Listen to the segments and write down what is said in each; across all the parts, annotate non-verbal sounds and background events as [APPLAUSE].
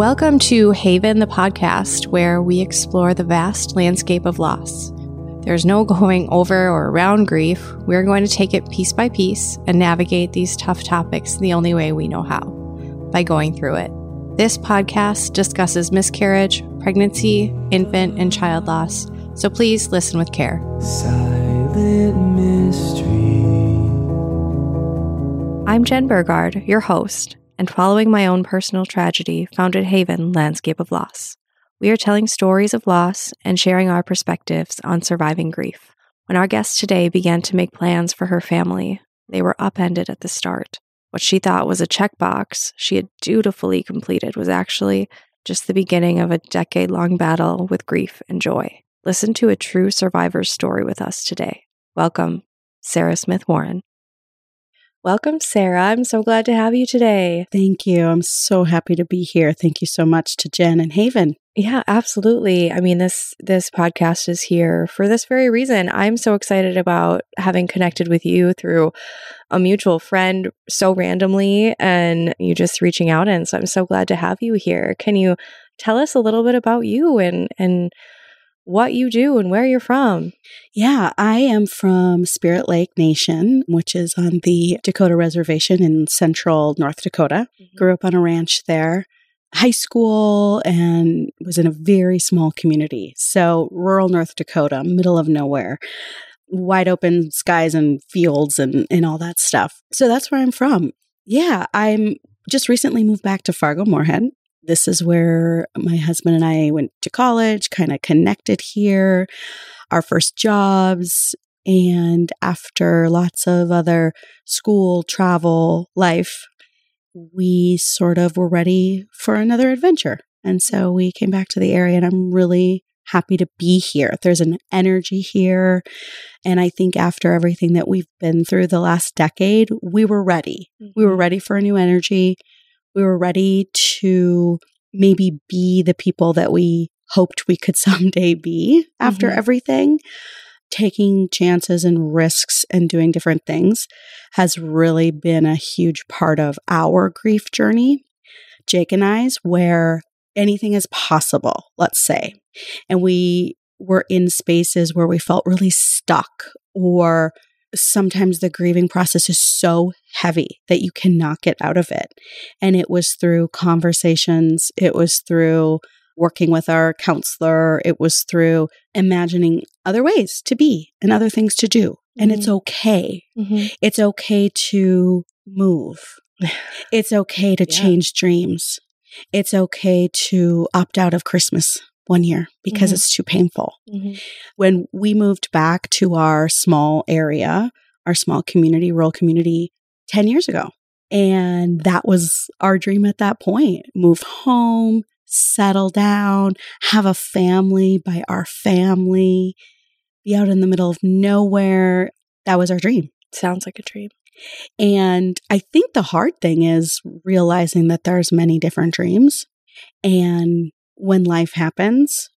Welcome to Haven, the podcast, where we explore the vast landscape of loss. There's no going over or around grief. We're going to take it piece by piece and navigate these tough topics the only way we know how by going through it. This podcast discusses miscarriage, pregnancy, infant, and child loss, so please listen with care. Silent mystery. I'm Jen Burgard, your host, and following my own personal tragedy, founded Haven Landscape of Loss. We are telling stories of loss and sharing our perspectives on surviving grief. When our guest today began to make plans for her family, they were upended at the start. What she thought was a checkbox she had dutifully completed was actually just the beginning of a decade long battle with grief and joy. Listen to a true survivor's story with us today. Welcome, Sarah Smith Warren. Welcome, Sarah. I'm so glad to have you today. Thank you. I'm so happy to be here. Thank you so much to Jen and Haven. Yeah, absolutely. I mean, this this podcast is here for this very reason. I'm so excited about having connected with you through a mutual friend so randomly and you just reaching out and so I'm so glad to have you here. Can you tell us a little bit about you and and what you do and where you're from. Yeah, I am from Spirit Lake Nation, which is on the Dakota Reservation in central North Dakota. Mm-hmm. Grew up on a ranch there. High school and was in a very small community. So, rural North Dakota, middle of nowhere, wide open skies and fields and, and all that stuff. So, that's where I'm from. Yeah, I'm just recently moved back to Fargo Moorhead this is where my husband and I went to college, kind of connected here, our first jobs. And after lots of other school, travel, life, we sort of were ready for another adventure. And so we came back to the area, and I'm really happy to be here. There's an energy here. And I think after everything that we've been through the last decade, we were ready. Mm-hmm. We were mm-hmm. ready for a new energy we were ready to maybe be the people that we hoped we could [LAUGHS] someday be after mm-hmm. everything. Taking chances and risks and doing different things has really been a huge part of our grief journey. Jake and I's, where anything is possible, let's say. And we were in spaces where we felt really stuck or sometimes the grieving process is so heavy that you cannot get out of it. And it was through conversations, it was through working with our counselor, it was through imagining other ways to be and other things to do. Mm-hmm. And it's mm-hmm. okay. Mm-hmm. It's okay to move. [SIGHS] It's okay to yeah. change dreams. It's okay to opt out of Christmas one year because mm-hmm. it's too painful. Mm-hmm. When we moved back to our small area, our small community, rural community 10 years ago. And that was our dream at that point move home, settle down, have a family by our family, be out in the middle of nowhere. That was our dream. Sounds like a dream. And I think the hard thing is realizing that there's many different dreams and when life happens,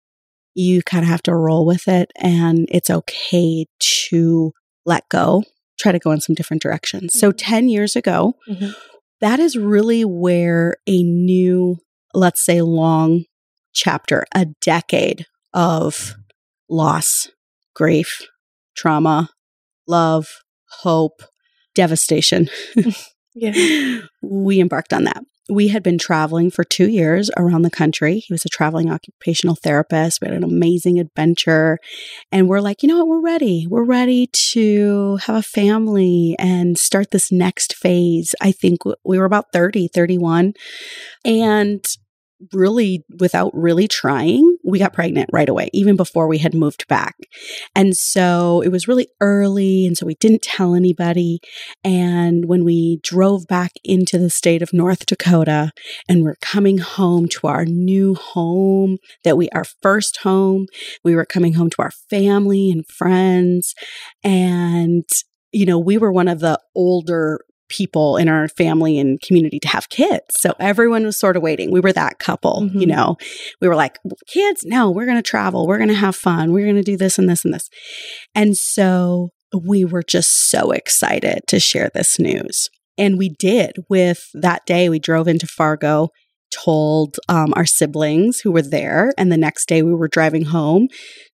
you kind of have to roll with it and it's okay to let go, try to go in some different directions. Mm-hmm. So 10 years ago, mm-hmm. that is really where a new, let's say, long chapter, a decade of loss, grief, trauma, love, hope, devastation. [LAUGHS] yeah. [LAUGHS] We embarked on that we had been traveling for two years around the country. He was a traveling occupational therapist. We had an amazing adventure. And we're like, you know what? We're ready. We're ready to have a family and start this next phase. I think we were about 30, 31. And really, without really trying, we got pregnant right away, even before we had moved back. And so it was really early. And so we didn't tell anybody. And when we drove back into the state of North Dakota and we're coming home to our new home, that we, our first home, we were coming home to our family and friends. And you know, we were one of the older people in our family and community to have kids. So everyone was sort of waiting. We were that couple, mm-hmm. you know. We were like, kids, no, we're going to travel. We're going to have fun. We're going to do this and this and this. And so we were just so excited to share this news. And we did with that day, we drove into Fargo told um, our siblings who were there. And the next day we were driving home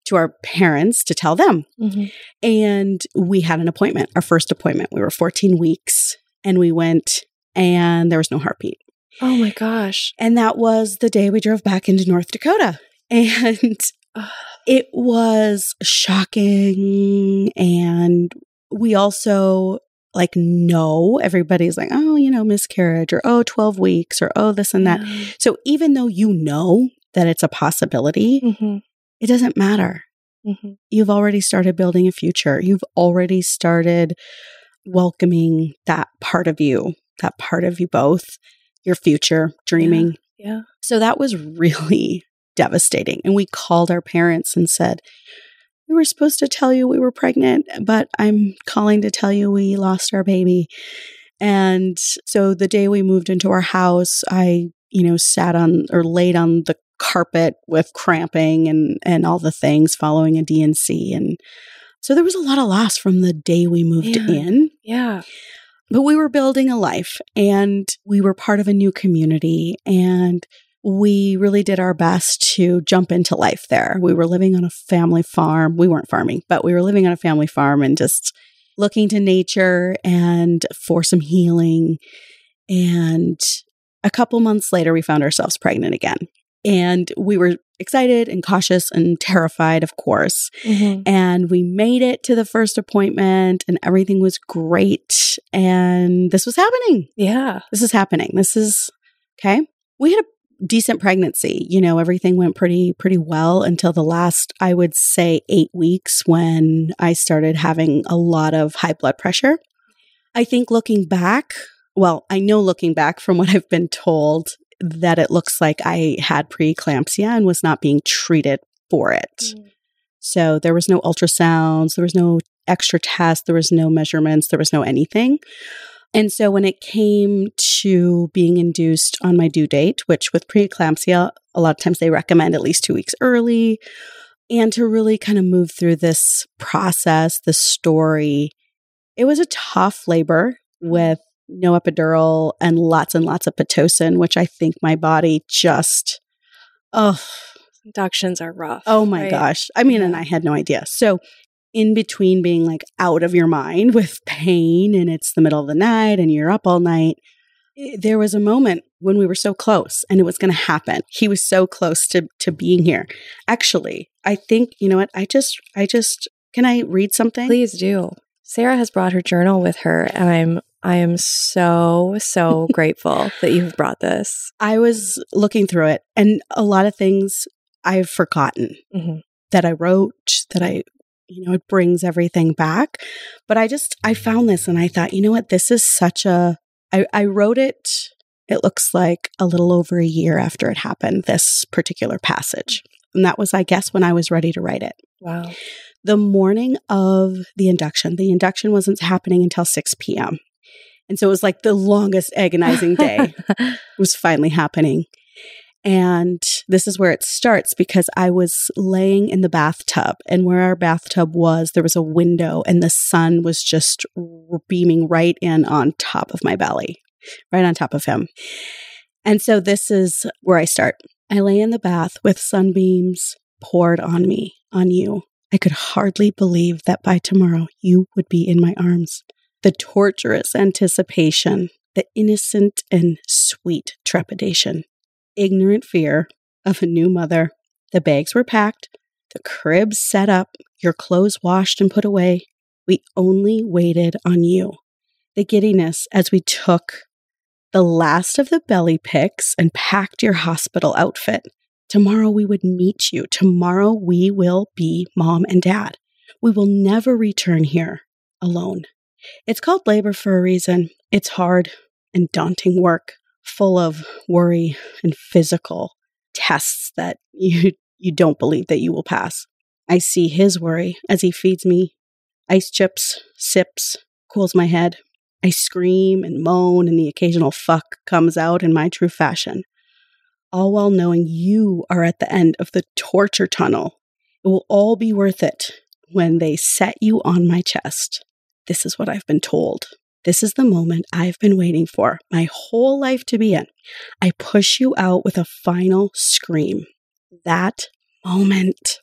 to our parents to tell them. Mm-hmm. And we had an appointment, our first appointment. We were 14 weeks and we went and there was no heartbeat. Oh my gosh. And that was the day we drove back into North Dakota. [LAUGHS] And it was shocking. And we also like know everybody's like, oh, you know, miscarriage or oh, 12 weeks or oh, this and that. So even though you know that it's a possibility, Mhm. it doesn't matter. Mhm. You've already started building a future. You've already started welcoming that part of you, that part of you both, your future, dreaming. Yeah. So that was really devastating. And we called our parents and said, We were supposed to tell you we were pregnant, but I'm calling to tell you we lost our baby. And so the day we moved into our house, I, you know, sat on or laid on the carpet with cramping and and all the things following a D&C and so there was a lot of loss from the day we moved Yeah. in. Yeah. But we were building a life and we were part of a new community and we really did our best to jump into life there. We were living on a family farm. We weren't farming, but we were living on a family farm and just looking to nature and for some healing. And a couple months later, we found ourselves pregnant again. And we were excited and cautious and terrified, of course. Mhm. And we made it to the first appointment and everything was great. And this was happening. Yeah. This is happening. This is okay. We had a decent pregnancy. You know, everything went pretty, pretty well until the last, I would say, eight weeks when I started having a lot of high blood pressure. I think looking back, well, I know looking back from what I've been told that it looks like I had preeclampsia and was not being treated for it. Mm. So there was no ultrasounds, there was no extra tests, there was no measurements, there was no anything. And so when it came to being induced on my due date, which with preeclampsia, a lot of times they recommend at least two weeks early, and to really kind of move through this process, this story, it was a tough labor mm. with no epidural and lots and lots of Pitocin, which I think my body just, oh, Inductions are rough. Oh my right? gosh. I mean, and I had no idea. So, in between being like out of your mind [LAUGHS] with pain and it's the middle of the night and you're up all night, there was a moment when we were so close and it was going to happen. He was so close to to being here. Actually, I think, you know what? I just I just can I read something? Please do. Sarah has brought her journal with her, and I'm I am so so [LAUGHS] grateful that you've brought this. I was looking through it and a lot of things I've forgotten. Mhm. that I wrote, that I, you know, it brings everything back. But I just, I found this and I thought, you know what, this is such a, I, I wrote it, it looks like a little over a year after it happened, this particular passage. And that was, I guess, when I was ready to write it. Wow. The morning of the induction, the induction wasn't happening until 6 p.m. And so it was like the longest agonizing day [LAUGHS] was finally happening. And this is where it starts because I was laying in the bathtub, and where our bathtub was, there was a window, and the sun was just beaming right in on top of my belly, right on top of him. And so this is where I start. I lay in the bath with sunbeams poured on me, on you. I could hardly believe that by tomorrow you would be in my arms. The torturous anticipation, the innocent and sweet trepidation ignorant fear of a new mother. The bags were packed, the crib set up, your clothes washed and put away. We only waited on you. The giddiness as we took the last of the belly picks and packed your hospital outfit. Tomorrow we would meet you. Tomorrow we will be mom and dad. We will never return here alone. It's called labor for a reason. It's hard and daunting work full of worry and physical tests that [LAUGHS] you you don't believe that you will pass. I see his worry as he feeds me ice chips, sips, cools my head. I scream and moan and the occasional fuck comes out in my true fashion. All while knowing you are at the end of the torture tunnel. It will all be worth it when they set you on my chest. This is what I've been told. This is the moment I've been waiting for my whole life to be in. I push you out with a final scream. That moment,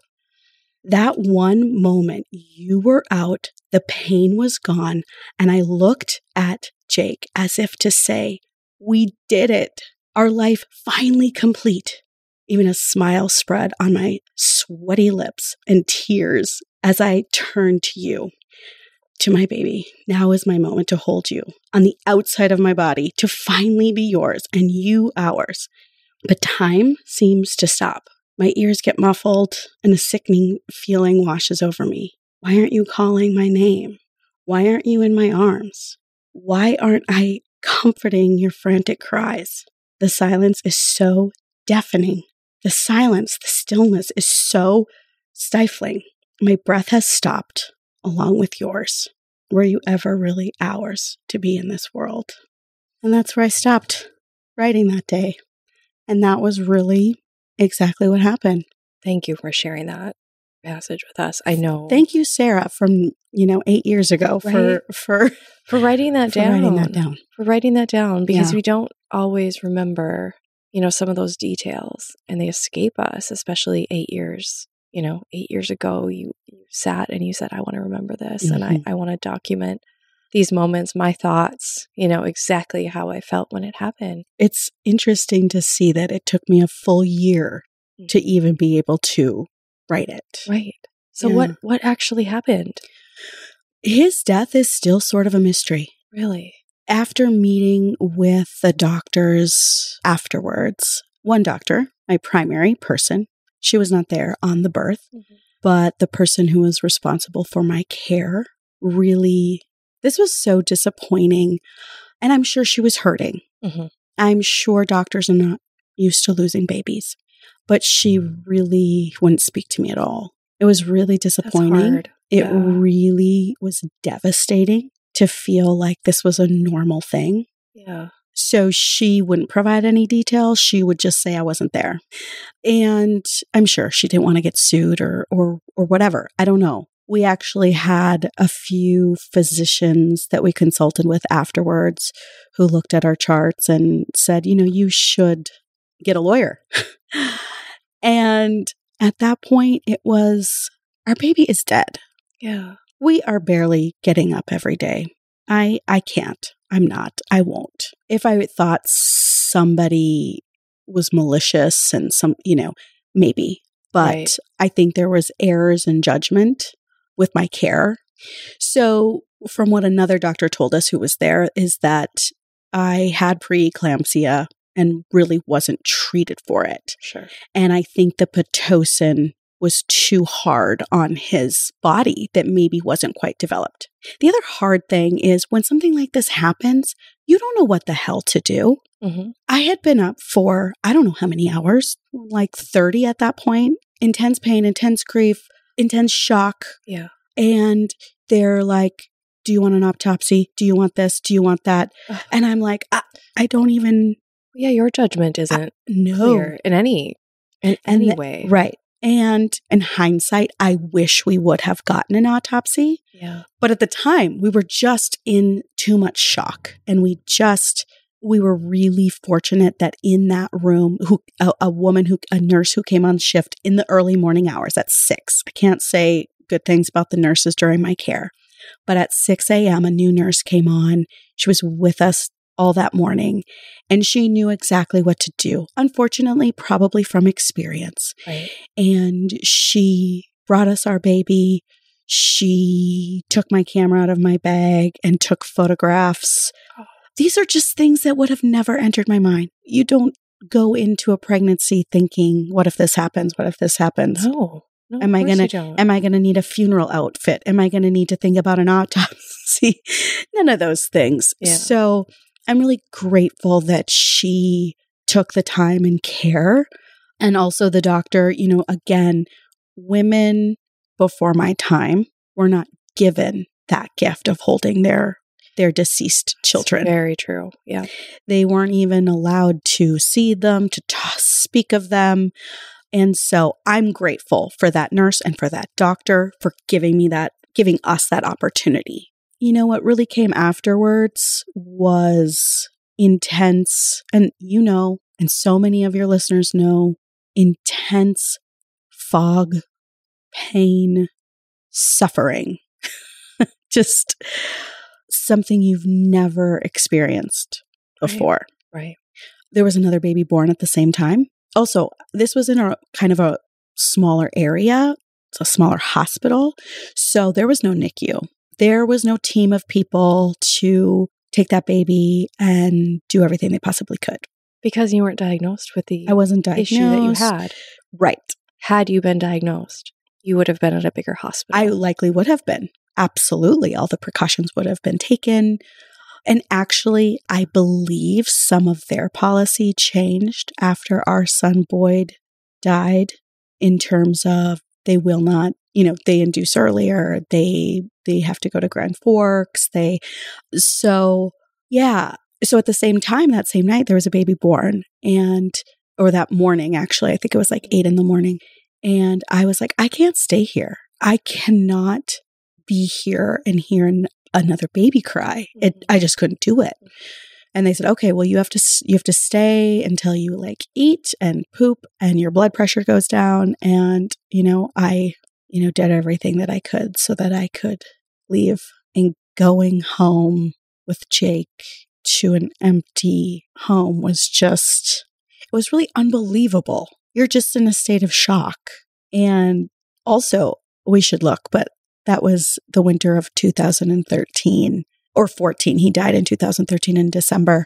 that one moment you were out, the pain was gone, and I looked at Jake as if to say, We did it. Our life finally complete. Even a smile spread on my sweaty lips and tears as I turned to you, to my baby. Now is my moment to hold you on the outside of my body, to finally be yours and you ours. But time seems to stop. My ears get muffled and a sickening feeling washes over me. Why aren't you calling my name? Why aren't you in my arms? Why aren't I comforting your frantic cries? The silence is so deafening. The silence, the stillness is so stifling. My breath has stopped along with yours. Were you ever really ours to be in this world? And that's where I stopped writing that day. And that was really exactly what happened. Thank you for sharing that passage with us. I know. Thank you, Sarah, from you know eight years ago Right. for for for writing that [LAUGHS] for down. writing that down. For writing that down because Yeah. we don't always remember, you know, some of those details and they escape us, especially eight years. You know, eight years ago, you, you sat and you said, I want to remember this and I, Mhm. I want to document these moments, my thoughts, you know, exactly how I felt when it happened. It's interesting to see that it took me a full year to even be able to write it. Right. So Yeah. what what actually happened? His death is still sort of a mystery. Really? After meeting with the doctors afterwards, one doctor, my primary person, she was not there on the birth, Mhm. but the person who was responsible for my care really, this was so disappointing. And I'm sure she was hurting. Mhm. I'm sure doctors are not used to losing babies, but she really wouldn't speak to me at all. It was really disappointing. It Yeah. really was devastating to feel like this was a normal thing. Yeah. So she wouldn't provide any details. She would just say I wasn't there. And I'm sure she didn't want to get sued or or or whatever. I don't know. We actually had a few physicians that we consulted with afterwards who looked at our charts and said, "You know, you should get a lawyer." [LAUGHS] and at that point it was our baby is dead Yeah. we are barely getting up every day. I I can't. I'm not. I won't. If I thought somebody was malicious and some, you know, maybe. But Right. I think there was errors in judgment with my care. So from what another doctor told us who was there is that I had preeclampsia and really wasn't treated for it. Sure. And I think the Pitocin was too hard on his body that maybe wasn't quite developed. The other hard thing is when something like this happens, you don't know what the hell to do. hmm I had been up for, I don't know how many hours, like 30 at that point. Intense pain, intense grief, intense shock. Yeah. And they're like, Do you want an autopsy? Do you want this? Do you want that? Ugh. And I'm like, I, I don't even Yeah, your judgment isn't know. clear in any in And any the- way. Right. And in hindsight, I wish we would have gotten an autopsy. Yeah. But at the time, we were just in too much shock. And we just, we were really fortunate that in that room, who a, a woman who, a nurse who came on shift in the early morning hours at six. I can't say good things about the nurses during my care. But at 6 a.m., a new nurse came on. She was with us all that morning and she knew exactly what to do. Unfortunately, probably from experience Right. and she brought us our baby. She took my camera out of my bag and took photographs. Oh. These are just things that would have never entered my mind. You don't go into a pregnancy thinking, what if this happens? What if this happens? No. No. Am I gonna- Am I to need a funeral outfit? Am I to need to think about an autopsy? [LAUGHS] None of those things. Yeah. So I'm really grateful that she took the time and care. And also the doctor, you know, again, women before my time were not given that gift of holding their their deceased It's children. Very true. Yeah. They weren't even allowed to see them, to ta speak of them. And so I'm grateful for that nurse and for that doctor for giving me that, giving us that opportunity. You know, what really came afterwards was intense, and you know, and so many of your listeners know, intense fog, pain, suffering. [LAUGHS] Just something you've never experienced before. Right. right. There was another baby born at the same time. Also, this was in a kind of a smaller area, it's a smaller hospital. So there was no NICU. There was no team of people to take that baby and do everything they possibly could. Because you weren't diagnosed with the I wasn't diagnosed. issue that you had. Right. Had you been diagnosed, you would have been at a bigger hospital. I likely would have been. Absolutely. All the precautions would have been taken. And actually, I believe some of their policy changed after our son Boyd died in terms of they will not, you know, they induce earlier, they they have to go to Grand Forks, they so yeah. So at the same time, that same night, there was a baby born and or that morning actually, I think it was like eight in the morning. And I was like, I can't stay here. I cannot be here and hear an, another baby cry. It, mm-hmm. I just couldn't do it. And they said, okay, well, you have to, you have to stay until you like eat and poop and your blood pressure goes down. And, you know, I, you know, did everything that I could so that I could leave and going home with Jake to an empty home was just, it was really unbelievable. You're just in a state of shock. And also, we should look, but that was the winter of 2013 or 14. He died in 2013 in December.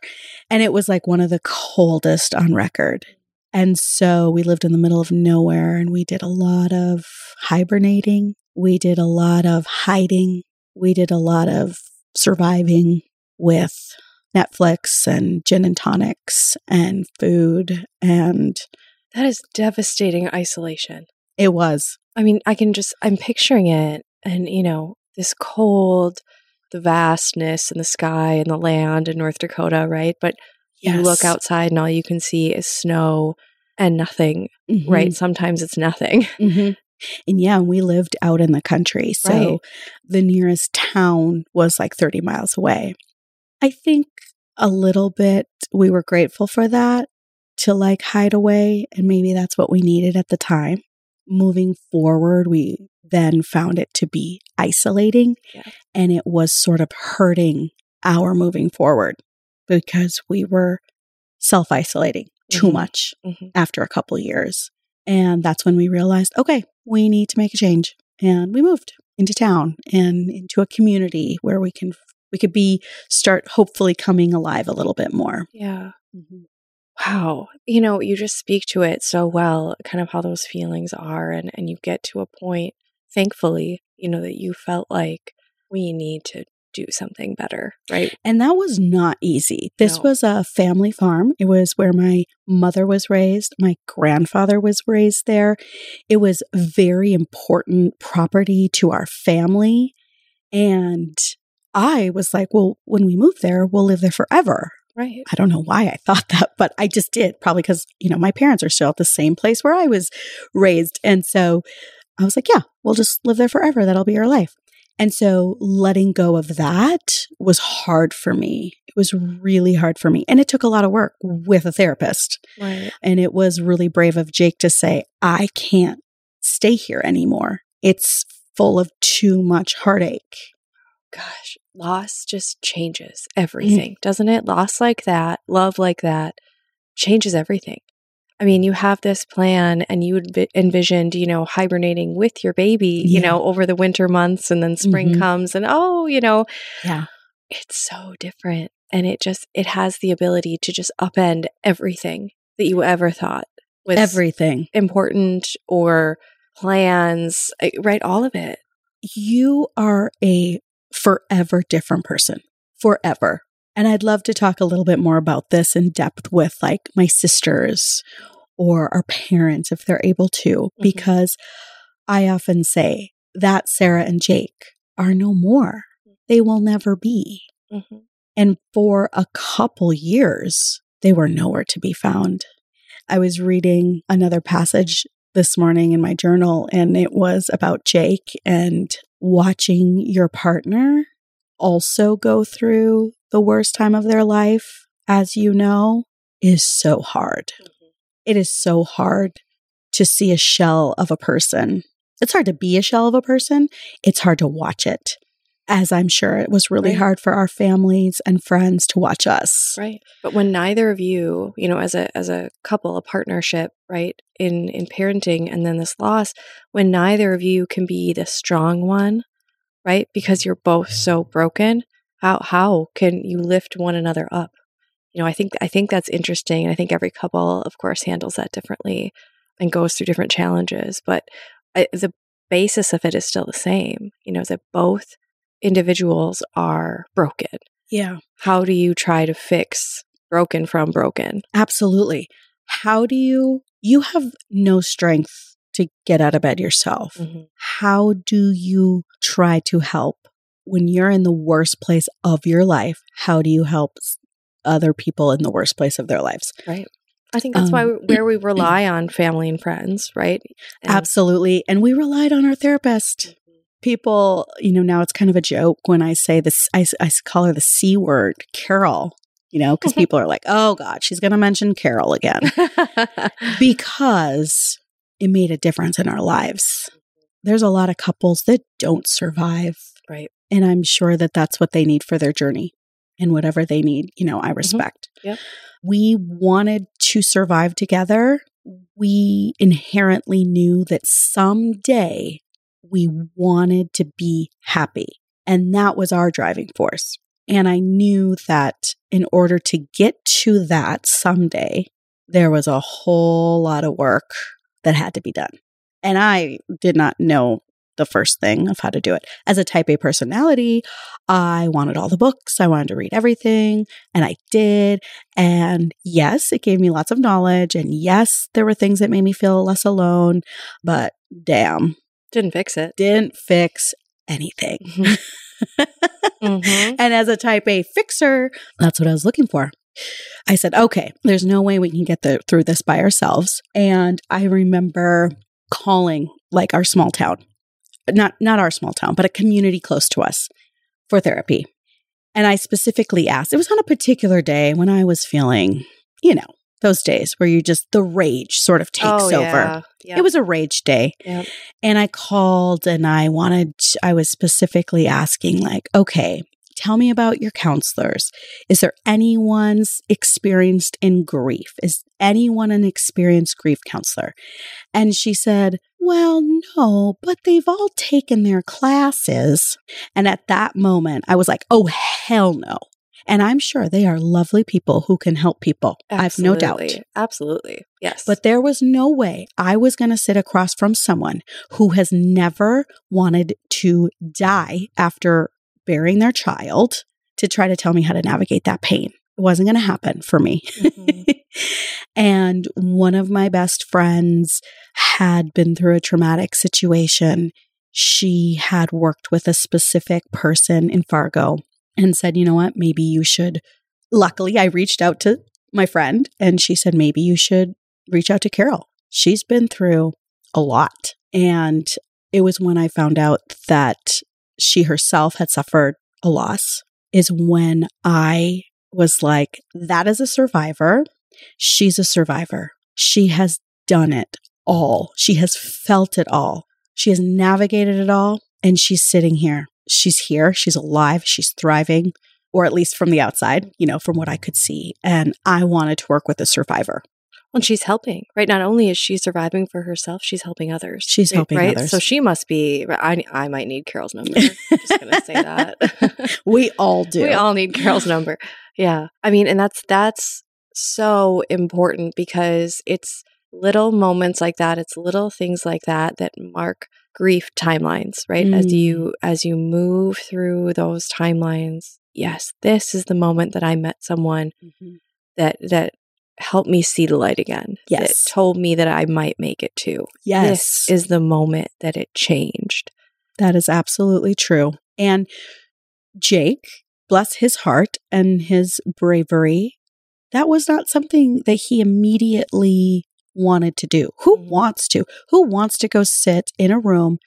And it was like one of the coldest on record. And so we lived in the middle of nowhere and we did a lot of hibernating. We did a lot of hiding. We did a lot of surviving with Netflix and gin and tonics and food. And that is devastating isolation. It was. I mean, I can just, I'm picturing it and, you know, this cold, the vastness and the sky and the land in North Dakota, right? But yes. you look outside and all you can see is snow and nothing, mm-hmm. right? Sometimes it's nothing. [LAUGHS] Mm-hmm. And yeah, we lived out in the country. So right. the nearest town was like 30 miles away. I think a little bit we were grateful for that to like hide away. And maybe that's what we needed at the time. Moving forward, we then found it to be isolating yeah. and it was sort of hurting our moving forward because we were self isolating mm-hmm. too much mm-hmm. after a couple years. And that's when we realized, okay, we need to make a change. And we moved into town and into a community where we can we could be start hopefully coming alive a little bit more. Yeah. Mm-hmm. Wow. You know, you just speak to it so well, kind of how those feelings are and and you get to a point thankfully, you know, that you felt like we need to do something better, right? And that was not easy. This no. was a family farm. It was where my mother was raised, my grandfather was raised there. It was very important property to our family. And I was like, well, when we move there, we'll live there forever. Right. I don't know why I thought [LAUGHS] that, but I just did, probably because, you know, my parents are still at the same place where I was raised. And so I was like, yeah, we'll just live there forever. That'll be our life. And so letting go of that was hard for me. It was really hard for me. And it took a lot of work with a therapist. Right. And it was really brave of Jake to say, I can't stay here anymore. It's full of too much heartache. Gosh, loss just changes everything, mm. doesn't it? Loss like that, love like that changes everything. I mean, you have this plan and you envisioned, you know, hibernating with your baby, yeah. you know, over the winter months and then spring mm-hmm. comes and oh, you know, yeah. It's so different and it just it has the ability to just upend everything that you ever thought was everything important or plans, eh, right all of it. You are a forever different person. Forever. And I'd love to talk a little bit more about this in depth with like my sisters or our parents if they're able to, mm-hmm. because I often say that Sarah and Jake are no more. They will never be. Mm-hmm. And for a couple years, they were nowhere to be found. I was reading another passage this morning in my journal, and it was about Jake and watching your partner also go through the worst time of their life, as you know, is so hard. Mm-hmm. It is so hard to see a shell of a person. It's hard to be a shell of a person. It's hard to watch it, as I'm sure it was really Right. hard for our families and friends to watch us. Right. But when neither of you, you know, as a as a couple, a partnership, right, in in parenting and then this loss, when neither of you can be the strong one, right? Because you're both so broken, how how can you lift one another up? You know, I think I think that's interesting. And I think every couple, of course, handles that differently and goes through different challenges. But I, the basis of it is still the same. You know, that both individuals are broken Yeah, how do you try to fix broken from broken? absolutely. How do you, you have no strength to get out of bed yourself. How do you try to help when you're in the worst place of your life? How do you help other people in the worst place of their lives? Right. I think that's why Um, we, where we [CLEARS THROAT] rely on family and friends, right? And- Absolutely. And we relied on our therapist. People, you know, now it's kind of a joke when I say this, I, I call her the C word, Carol, you know, because [LAUGHS] people are like, oh God, she's going to mention Carol again. [LAUGHS] because it made a difference in our lives. There's a lot of couples that don't survive. right. And I'm sure that that's what they need for their journey and whatever they need, you know, I mm-hmm. respect. Yep. We wanted to survive together. We inherently knew that someday we wanted to be happy. And that was our driving force. And I knew that in order to get to that someday, there was a whole lot of work that had to be done. And I did not know the first thing of how to do it. As a type A personality, I wanted all the books, I wanted to read everything, and I did. And yes, it gave me lots of knowledge. And yes, there were things that made me feel less alone, but damn, Didn't fix it. didn't fix anything. Mhm. [LAUGHS] And as a type A fixer, that's what I was looking for. I said, okay, there's no way we can get the, through this by ourselves. And I remember calling like our small town, not, not our small town, but a community close to us for therapy. And I specifically asked, it was on a particular day when I was feeling, you know, those days where you just, the rage sort of takes oh, over. yeah. Yep. It was a rage day. Yep. And I called and I wanted, I was specifically asking, like, okay, tell me about your counselors. Is there anyone's experienced in grief? Is anyone an experienced grief counselor? And she said, well, no, but they've all taken their classes. And at that moment, I was like, oh, hell no. And I'm sure they are lovely people who can help people. I've no doubt. Absolutely. Absolutely. Yes. But there was no way I was going to sit across from someone who has never wanted to die after burying their child to try to tell me how to navigate that pain. It wasn't going to happen for me. Mhm. [LAUGHS] and one of my best friends had been through a traumatic situation. She had worked with a specific person in Fargo and said, you know what, maybe you should. Luckily, I reached out to my friend and she said, maybe you should reach out to Carol. She's been through a lot. And it was when I found out that she herself had suffered a loss, is when I was like, that is a survivor. She's a survivor. She has done it all. She has felt it all. She has navigated it all. And she's sitting here. She's here. She's alive. She's thriving, or at least from the outside, you know, from what I could see. And I wanted to work with a survivor. When she's helping, right? Not only is she surviving for herself, she's helping others. She's right? helping right? others. So she must be. I, I might need Carol's number. I'm just gonna say that. [LAUGHS] We all do. We all need Carol's number. Yeah. I mean, and that's that's so important because it's little moments like that, it's little things like that that mark grief timelines, right? As Mm. you as you move through those timelines, yes, this is the moment that I met someone Mhm. that that helped me see the light again. Yes. That told me that I might make it too. Yes. This is the moment that it changed. That is absolutely true. And Jake, bless his heart and his bravery, that was not something that he immediately wanted to do. Who Mhm. wants to? Who wants to go sit in a room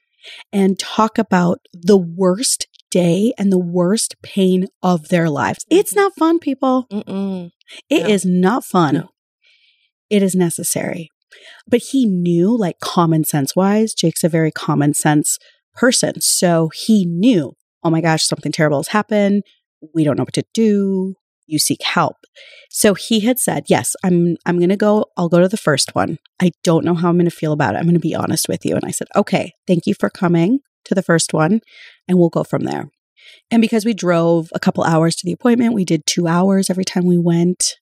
and talk about the worst day and the worst pain of their lives. It's not fun, people. Mm-mm. It No. is not fun. No. It is necessary. But he knew, like common sense wise, Jake's a very common sense person. So he knew, oh my gosh, something terrible has happened. We don't know what to do. You seek help. So he had said, yes, I'm I'm going to go I'll go to the first one. I don't know how I'm going to feel about it. I'm going to be honest with you. And I said, "Okay, thank you for coming to the first one and we'll go from there." And because we drove a couple hours to the appointment, we did 2 hours every time we went.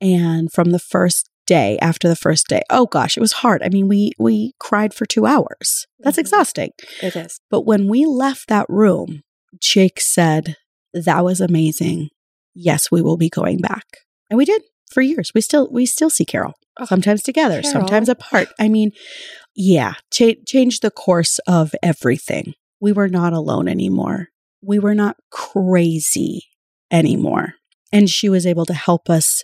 And from the first day, after the first day, oh gosh, it was hard. I mean, we we cried for 2 hours. That's Mhm. exhausting. It is. But when we left that room, Jake said, "That was amazing. Yes, we will be going back." And we did for years. We still we still see Carol. Oh, Sometimes together, Carol. sometimes apart. I mean, yeah, cha- changed the course of everything. We were not alone anymore. We were not crazy anymore. And she was able to help us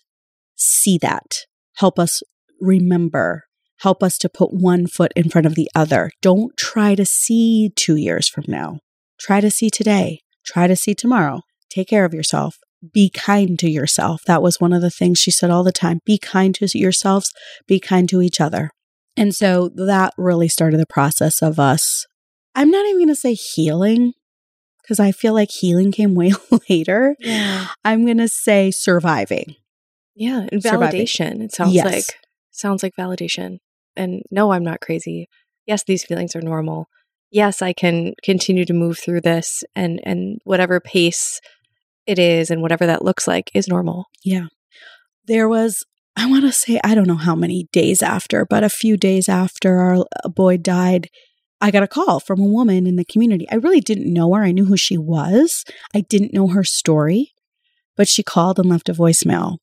see that, help us remember, help us to put one foot in front of the other. Don't try to see two years from now. Try to see today. Try to see tomorrow. Take care of yourself. Be kind to yourself. That was one of the things she said all the time. Be kind to yourselves. Be kind to each other. And so that really started the process of us. I'm not even going to say healing because I feel like healing came way [LAUGHS] later. Yeah. I'm going to say surviving. Yeah. And Surviving. validation. It sounds Yes. like sounds like validation. And no, I'm not crazy. Yes, these feelings are normal. Yes, I can continue to move through this and and whatever pace it is and whatever that looks like is normal. Yeah. There was, I want to say, I don't know how many days after, but a few days after our uh, boy died, I got a call from a woman in the community. I really didn't know her. I knew who she was. I didn't know her story, but she called and left a voicemail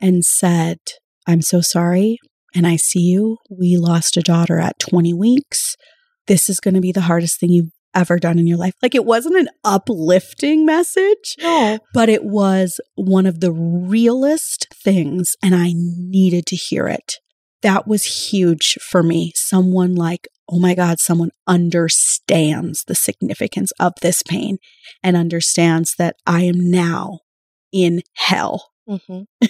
and said, I'm so sorry. And I see you. We lost a daughter at 20 weeks. This is going to be the hardest thing you've ever done in your life. Like it wasn't an uplifting message No. but it was one of the realest things, and I needed to hear it. That was huge for me. Someone like, oh my God, someone understands the significance of this pain and understands that I am now in hell. hmm [LAUGHS]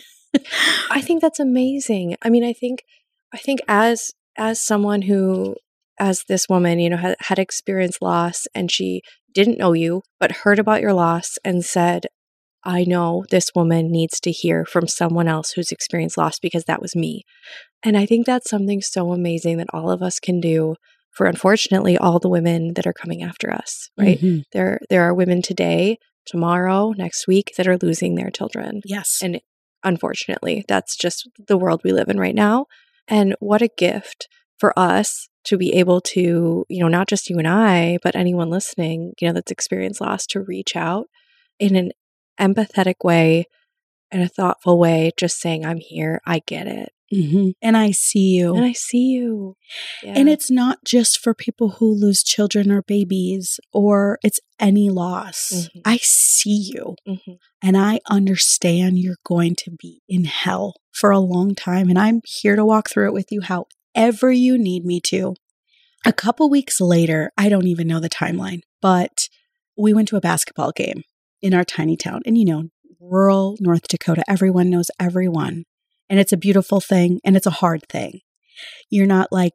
I think that's amazing. I mean, I think, I think as as someone who, as this woman, you know, had, had experienced loss and she didn't know you, but heard about your loss and said, "I know this woman needs to hear from someone else who's experienced loss because that was me." And I think that's something so amazing that all of us can do for, unfortunately, all the women that are coming after us. Right? Mhm. There, there are women today, tomorrow, next week that are losing their children Yes. and unfortunately that's just the world we live in right now and what a gift for us to be able to you know not just you and i but anyone listening you know that's experienced loss to reach out in an empathetic way in a thoughtful way just saying i'm here i get it Mhm. And I see you. and i see you And it's not just for people who lose children or babies, or it's any loss. Mhm. I see you. Mhm. And I understand you're going to be in hell for a long time. And I'm here to walk through it with you however you need me to. A couple weeks later, I don't even know the timeline, but we went to a basketball game in our tiny town. And you know, rural North Dakota, everyone knows everyone. And it's a beautiful thing and it's a hard thing. You're not like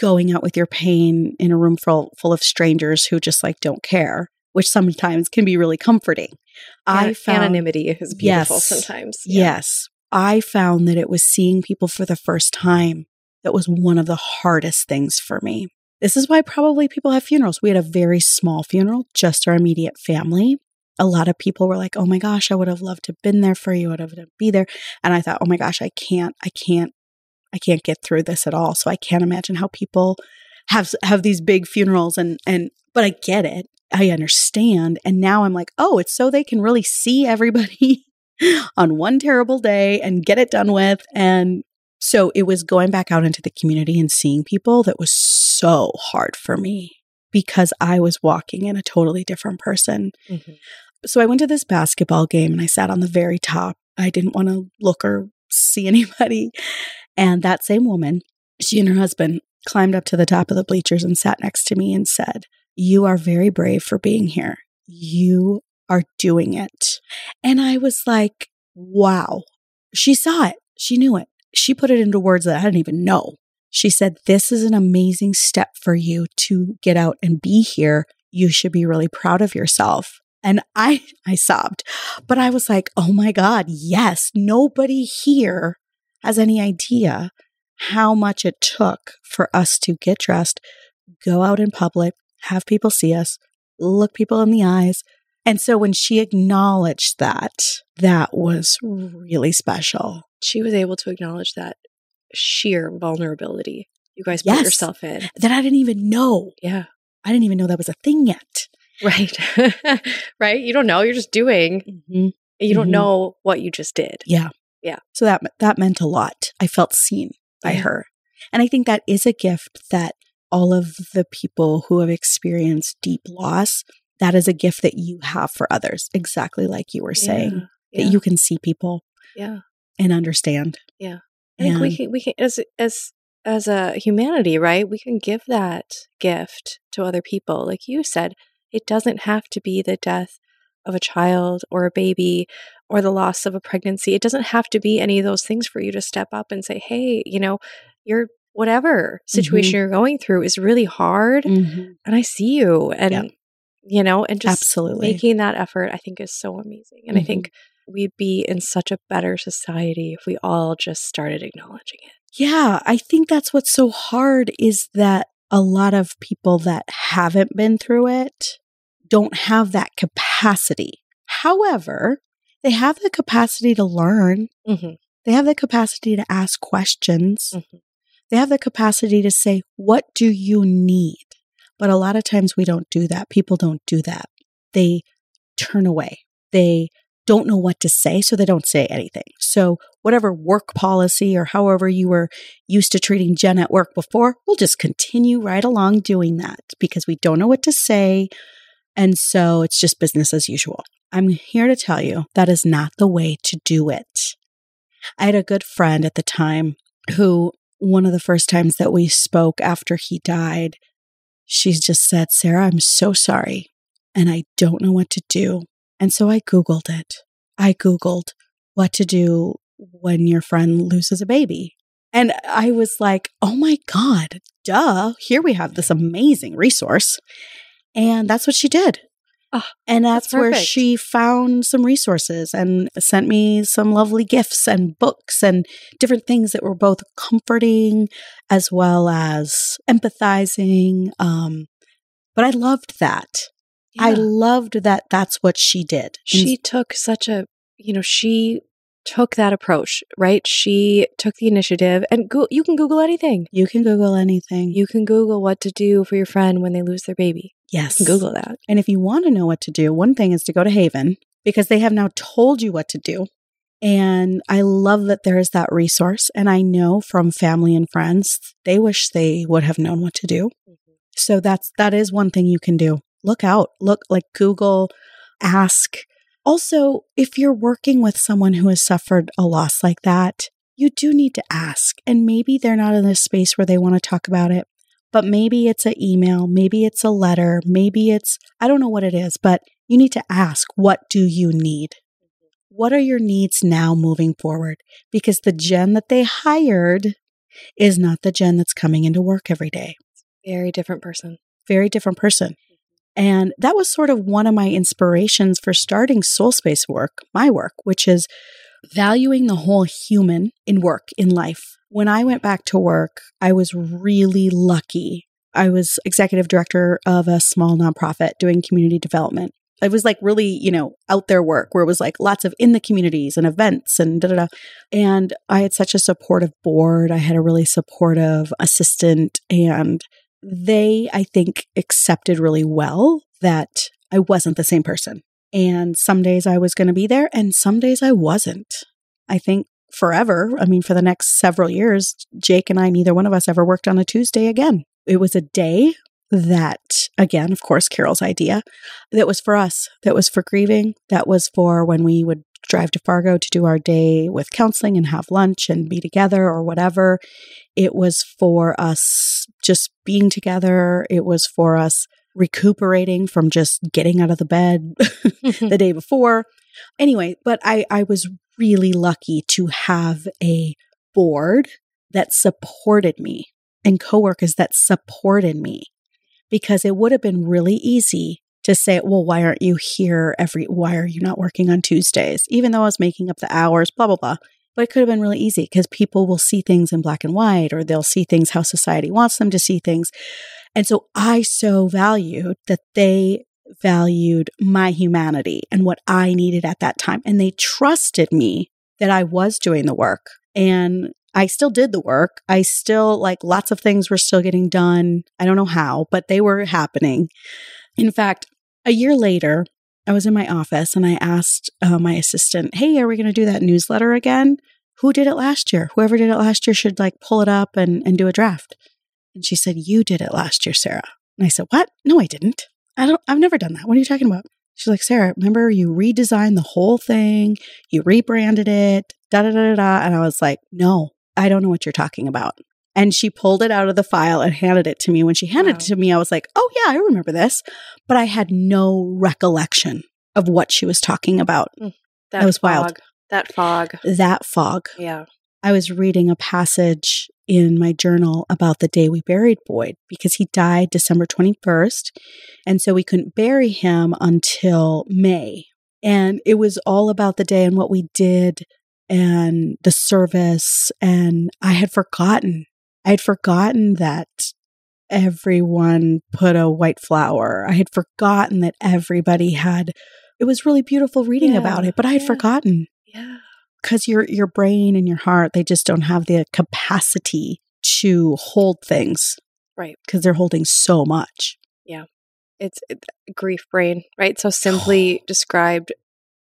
going out with your pain in a room full, full of strangers who just like don't care, which sometimes can be really comforting. I An- found anonymity is beautiful Yes. sometimes Yeah. Yes. I found that it was seeing people for the first time that was one of the hardest things for me. This is why probably people have funerals. We had a very small funeral, just our immediate family. A lot of people were like, "Oh my gosh, I would have loved to have been there for you. I would have to be there." And I thought, "Oh my gosh, I can't. I can't. I can't get through this at all." So I can't imagine how people have have these big funerals and and but I get it. I understand. And now I'm like, "Oh, it's so they can really see everybody [LAUGHS] on one terrible day and get it done with. And so it was going back out into the community and seeing people that was so hard for me because I was walking in a totally different person. Mhm. So I went to this basketball game and I sat on the very top. I didn't want to look or see [LAUGHS] anybody. And that same woman, she and her husband climbed up to the top of the bleachers and sat next to me and said, You are very brave for being here. you are doing it. And I was like, wow. She saw it. She knew it. She put it into words that I didn't even know. She said, This is an amazing step for you to get out and be here. You should be really proud of yourself. And I, [LAUGHS] I sobbed, but I was like, Oh my God, yes, nobody here has any idea how much it took for us to get dressed, go out in public, have people see us, look people in the eyes. And so when she acknowledged that, that was really special. She was able to acknowledge that sheer vulnerability you guys Yes. put yourself in. That I didn't even know. Yeah. I didn't even know that was a thing yet. Right. [LAUGHS] right. You don't know. You're just doing. Mm-hmm. You don't Mhm. know what you just did. Yeah. Yeah. So that that meant a lot. I felt seen by Yeah. her. And I think that is a gift that all of the people who have experienced deep loss, that is a gift that you have for others, exactly like you were saying. Yeah. That you can see people Yeah. and understand. Yeah. I think we can we can as as as a humanity, right? We can give that gift to other people. Like you said, it doesn't have to be the death of a child or a baby or the loss of a pregnancy. It doesn't have to be any of those things for you to step up and say, "Hey, you know, your whatever situation you're going through is really hard Mhm. and I see you." And Yeah. you know, and just Absolutely. making that effort I think is so amazing. And I Mhm. think we'd be in such a better society if we all just started acknowledging it. Yeah, I think that's what's so hard is that a lot of people that haven't been through it don't have that capacity. However, they have the capacity to learn. Mm-hmm. They have the capacity to ask questions. Mhm. They have the capacity to say, What do you need? But a lot of times we don't do that. People don't do that. They turn away. They don't know what to say, so they don't say anything. So, whatever work policy or however you were used to treating Jen at work before, we'll just continue right along doing that because we don't know what to say. And so it's just business as usual. I'm here to tell you that is not the way to do it. I had a good friend at the time who, one of the first times that we spoke after he died, she just said, Sarah, I'm so sorry. And I don't know what to do. And so I Googled it. I Googled what to do when your friend loses a baby. And I was like, oh my God, duh. Here we have this amazing resource. And that's what she did. Ah, and that's, that's where she found some resources and sent me some lovely gifts and books and different things that were both comforting as well as empathizing. Um, but I loved that. I loved that that's what she did. she took such a, you know, she took that approach, right? She took the initiative and go, you can Google anything. you can Google anything. You can Google what to do for your friend when they lose their baby. yes. Google that. And if you want to know what to do, one thing is to go to Haven because they have now told you what to do. And I love that there is that resource. And I know from family and friends, they wish they would have known what to do. Mm-hmm. So that's that is one thing you can do. Look out. Look like Google, ask. Also, if you're working with someone who has suffered a loss like that, you do need to ask. And maybe they're not in a space where they want to talk about it, but maybe it's an email, maybe it's a letter, maybe it's I don't know what it is, but you need to ask, what do you need? What are your needs now moving forward? Because the Jen that they hired is not the Jen that's coming into work every day Very different person. very different person. And that was sort of one of my inspirations for starting Soul Space work, my work, which is valuing the whole human in work, in life. When I went back to work, I was really lucky. I was executive director of a small nonprofit doing community development. It was like really, you know, out there work where it was like lots of in the communities and events and da da da. And I had such a supportive board. I had a really supportive assistant and they, I think, accepted really well that I wasn't the same person. And some days I was going to be there and some days I wasn't. I think forever, I mean, for the next several years, Jake and I, neither one of us ever worked on a Tuesday again. It was a day that, again, of course, Carol's idea, that was for us, that was for grieving, that was for when we would drive to Fargo to do our day with counseling and have lunch and be together or whatever. It was for us just being together. It was for us recuperating from just getting out of the bed [LAUGHS] the mm-hmm. day before. Anyway, but I, I was really lucky to have a board that supported me and coworkers that supported me because it would have been really easy to say, well, why aren't you here every, why are you not working on Tuesdays? Even though I was making up the hours, blah, blah, blah. But it could have been really easy because people will see things in black and white or they'll see things how society wants them to see things. And so I so valued that they valued my humanity and what I needed at that time. And they trusted me that I was doing the work. And I still did the work. I still, like, lots of things were still getting done. I don't know how, but they were happening. In fact, a year later, I was in my office and I asked uh, my assistant, Hey, are we going to do that newsletter again? Who did it last year? Whoever did it last year should like pull it up and, and do a draft. And she said, You did it last year, Sarah. And I said, What? No, I didn't. I don't, I've never done that. What are you talking about? She's like, Sarah, remember you redesigned the whole thing, you rebranded it, da da da da da. And I was like, No, I don't know what you're talking about. And she pulled it out of the file and handed it to me. When she handed wow. it to me, I was like, oh, yeah, I remember this. But I had no recollection of what she was talking about. Mm, that, was fog. wild. That fog. That fog. Yeah. I was reading a passage in my journal about the day we buried Boyd because he died December 21st. And so we couldn't bury him until May. And it was all about the day and what we did and the service. And I had forgotten I had forgotten that everyone put a white flower. I had forgotten that everybody had it was really beautiful reading yeah, about it, but I had yeah. forgotten. Yeah. Cuz your your brain and your heart, they just don't have the capacity to hold things. Right. Cuz they're holding so much. Yeah. It's it, grief brain, right? So [SIGHS] simply described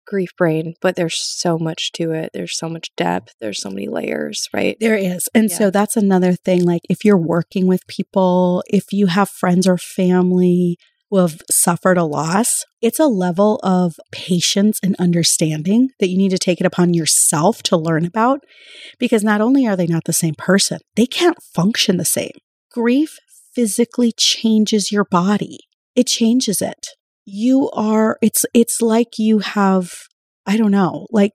grief brain, but there's so much to it. There's so much depth. There's so many layers, right? There is. And yeah. so that's another thing. Like if you're working with people, if you have friends or family who have suffered a loss, it's a level of patience and understanding that you need to take it upon yourself to learn about because not only are they not the same person, they can't function the same. Grief physically changes your body. It changes it you are it's it's like you have I don't know, like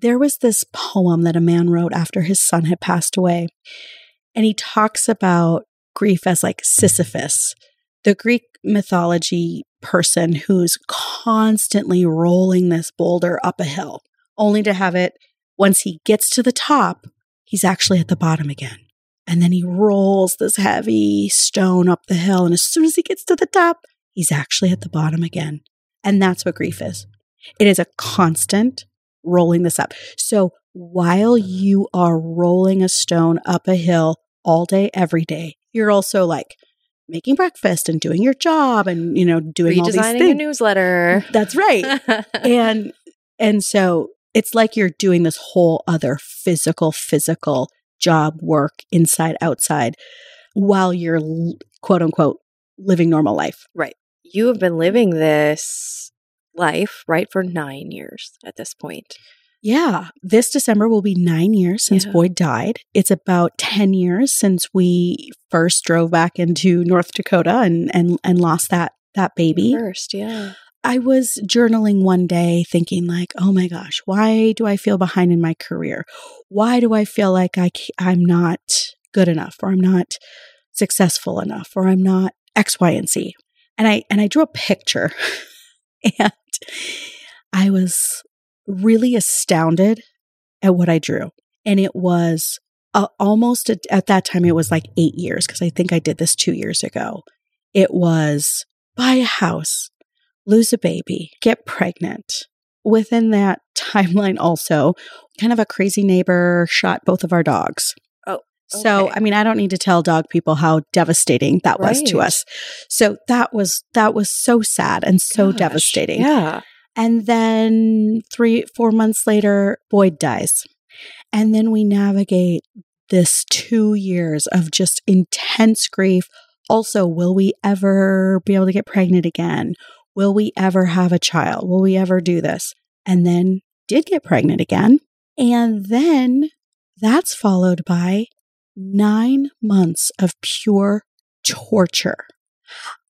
there was this poem that a man wrote after his son had passed away. And he talks about grief as like Sisyphus, the Greek mythology person who's constantly rolling this boulder up a hill, only to have it, once he gets to the top, he's actually at the bottom again. And then he rolls this heavy stone up the hill. And as soon as he gets to the top, he's actually at the bottom again. And that's what grief is. It is a constant rolling this up. So while you are rolling a stone up a hill all day, every day, you're also like making breakfast and doing your job and, you know, doing all these things. a newsletter. That's right. [LAUGHS] and, and so it's like you're doing this whole other physical, physical job work inside, outside while you're quote unquote living normal life. Right you have been living this life, right, for nine years at this point. Yeah, this December will be nine years since yeah. Boyd died. It's about 10 years since we first drove back into North Dakota and, and, and lost that, that baby. First, yeah. I was journaling one day thinking like, "Oh my gosh, why do I feel behind in my career? Why do I feel like I I'm not good enough or I'm not successful enough or I'm not X, Y, and Z?" And I and I drew a picture [LAUGHS] and I was really astounded at what I drew. And it was uh, almost at, at that time, it was like eight years because I think I did this two years ago. It was buy a house, lose a baby, get pregnant. Within that [LAUGHS] timeline, also, kind of a crazy neighbor shot both of our dogs. So, I mean, I don't need to tell dog people how devastating that right. was to us. So that was that was so sad and so Gosh, devastating. Yeah. And then 3 4 months later Boyd dies. And then we navigate this 2 years of just intense grief. Also, will we ever be able to get pregnant again? Will we ever have a child? Will we ever do this? And then did get pregnant again. And then that's followed by nine months of pure torture.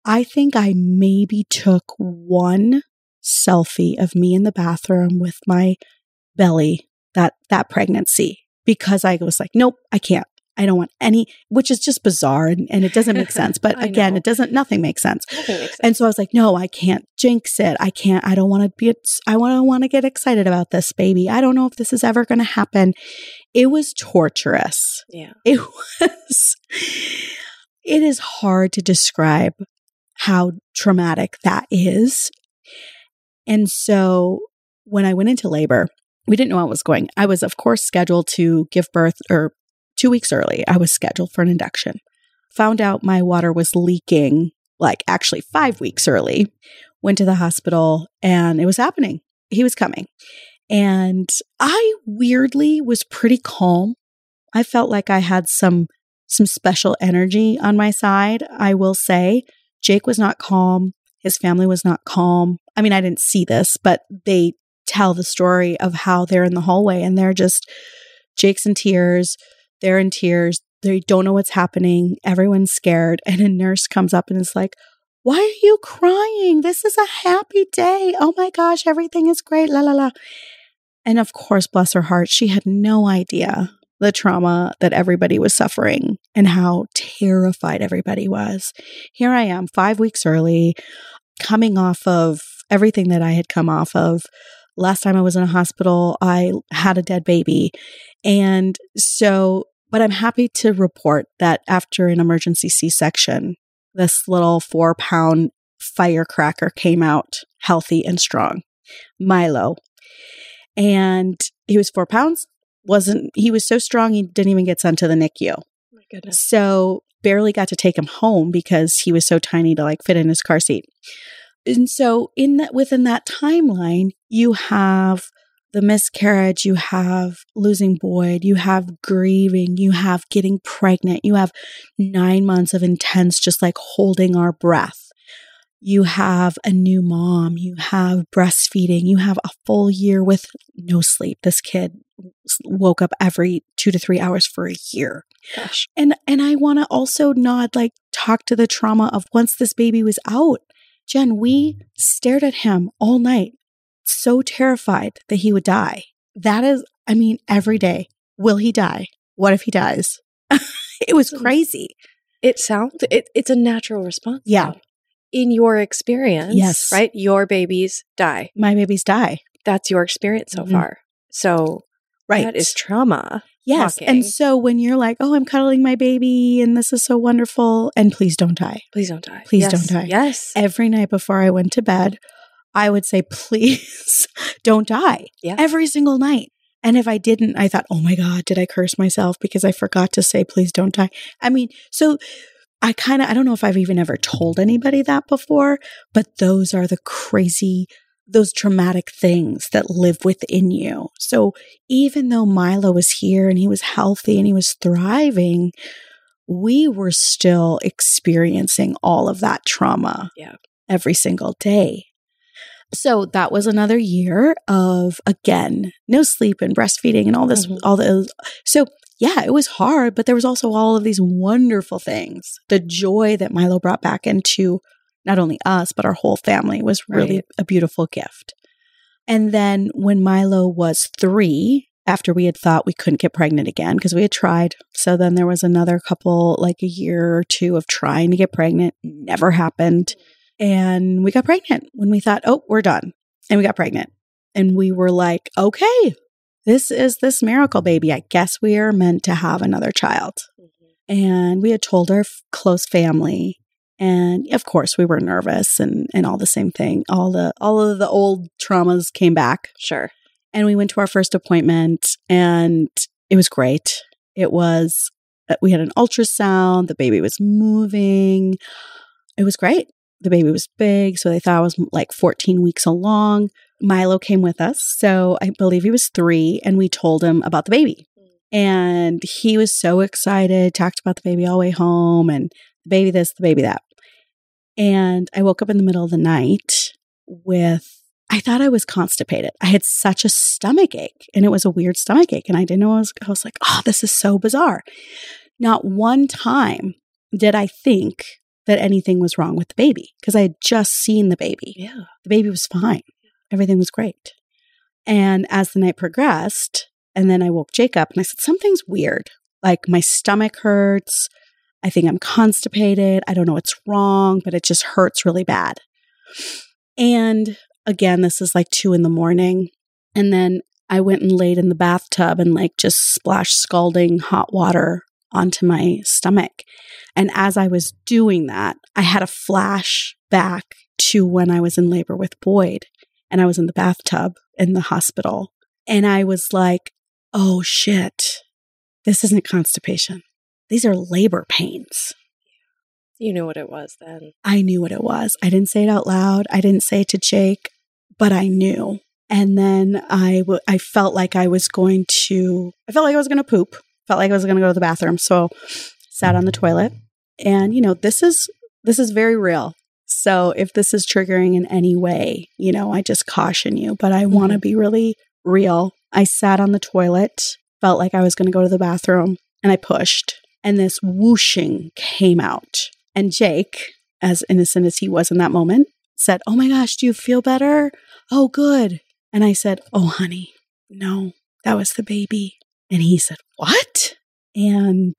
I think I maybe took one selfie of me in the bathroom with my belly that that pregnancy because I was like, nope, I can't. I don't want any, which is just bizarre and, and it doesn't make [LAUGHS] sense. But again, know. it doesn't, nothing makes sense. Nothing makes sense. And so I was like, no, I can't jinx it. I can't, I don't want to be, I want to want to get excited about this baby. I don't know if this is ever going to happen. It was torturous. yeah. It [LAUGHS] was, it is hard to describe how traumatic that is. And so when I went into labor, we didn't know it was going. I was, of course, scheduled to give birth or two weeks early. I was scheduled for an induction. Found out my water was leaking, like actually five weeks early. Went to the hospital and it was happening. He was coming. And I weirdly was pretty calm. I felt like I had some some special energy on my side, I will say. Jake was not calm. His family was not calm. I mean, I didn't see this, but they tell the story of how they're in the hallway and they're just Jake's in tears. They're in tears. They don't know what's happening. Everyone's scared. And a nurse comes up and is like, Why are you crying? This is a happy day. Oh my gosh, everything is great. La la la. And of course, bless her heart, she had no idea the trauma that everybody was suffering and how terrified everybody was. Here I am, five weeks early, coming off of everything that I had come off of. Last time I was in a hospital, I had a dead baby. And so, but I'm happy to report that after an emergency C section, this little four pound firecracker came out healthy and strong. Milo. And he was four pounds, wasn't, he was so strong, he didn't even get sent to the NICU. My goodness. So barely got to take him home because he was so tiny to like fit in his car seat. And so in that within that timeline, you have the miscarriage, you have losing Boyd, you have grieving, you have getting pregnant, you have nine months of intense just like holding our breath. You have a new mom, you have breastfeeding, you have a full year with no sleep. This kid woke up every two to three hours for a year. Gosh. And and I want to also not like talk to the trauma of once this baby was out. Jen, we stared at him all night, so terrified that he would die. That is, I mean, every day. Will he die? What if he dies? [LAUGHS] it was crazy. It sounds it, it's a natural response. Yeah. though. In your experience, Yes. right? Your babies die. My babies die. That's your experience so Mhm. far. So Right. that is trauma. yes. talking. And so when you're like, oh, I'm cuddling my baby and this is so wonderful, and please don't die. Please don't die. Please Yes. don't die. Yes. Every night before I went to bed, I would say, please [LAUGHS] don't die. Yeah. Every single night. And if I didn't, I thought, oh my God, did I curse myself because I forgot to say, please don't die? I mean, so I kind of, I don't know if I've even ever told anybody that before, but those are the crazy, those traumatic things that live within you. So even though Milo was here and he was healthy and he was thriving, we were still experiencing all of that trauma Yeah. every single day. So that was another year of again, no sleep and breastfeeding and all this Mhm. all the so yeah, it was hard, but there was also all of these wonderful things. The joy that Milo brought back into not only us, but our whole family was really Right. a beautiful gift. And then when Milo was three, after we had thought we couldn't get pregnant again because we had tried. So then there was another couple, like a year or two of trying to get pregnant. Never happened. And we got pregnant when we thought, oh, we're done. And we got pregnant. And we were like, okay, this is this miracle baby. I guess we are meant to have another child. Mm-hmm. And we had told our f- close family. And of course, we were nervous and, and all the same thing. All the all of the old traumas came back. Sure. And we went to our first appointment and it was great. It was, uh, we had an ultrasound, the baby was moving. It was great. The baby was big, so they thought I was like 14 weeks along. Milo came with us, so I believe he was three, and we told him about the baby. And he was so excited, talked about the baby all the way home and the baby this, the baby that. And I woke up in the middle of the night with I thought I was constipated. I had such a stomach ache and it was a weird stomach ache. And I didn't know I was, I was like, oh, this is so bizarre. Not one time did I think that anything was wrong with the baby because I had just seen the baby. Yeah. The baby was fine. Everything was great. And as the night progressed, and then I woke Jake up and I said, Something's weird. Like my stomach hurts. I think I'm constipated. I don't know what's wrong, but it just hurts really bad. And again, this is like two in the morning. And then I went and laid in the bathtub and like just splashed scalding hot water onto my stomach. And as I was doing that, I had a flash back to when I was in labor with Boyd and I was in the bathtub in the hospital. And I was like, oh shit, this isn't constipation. These are labor pains. You knew what it was then. I knew what it was. I didn't say it out loud. I didn't say it to Jake, but I knew. And then I, w- I felt like I was going to, I felt like I was going to poop. Felt like I was going to go to the bathroom. So sat on the toilet. And, you know, this is, this is very real. So if this is triggering in any way, you know, I just caution you, but I want to mm-hmm. be really real. I sat on the toilet, felt like I was going to go to the bathroom, and I pushed. And this whooshing came out. And Jake, as innocent as he was in that moment, said, Oh my gosh, do you feel better? Oh, good. And I said, Oh, honey, no, that was the baby. And he said, What? And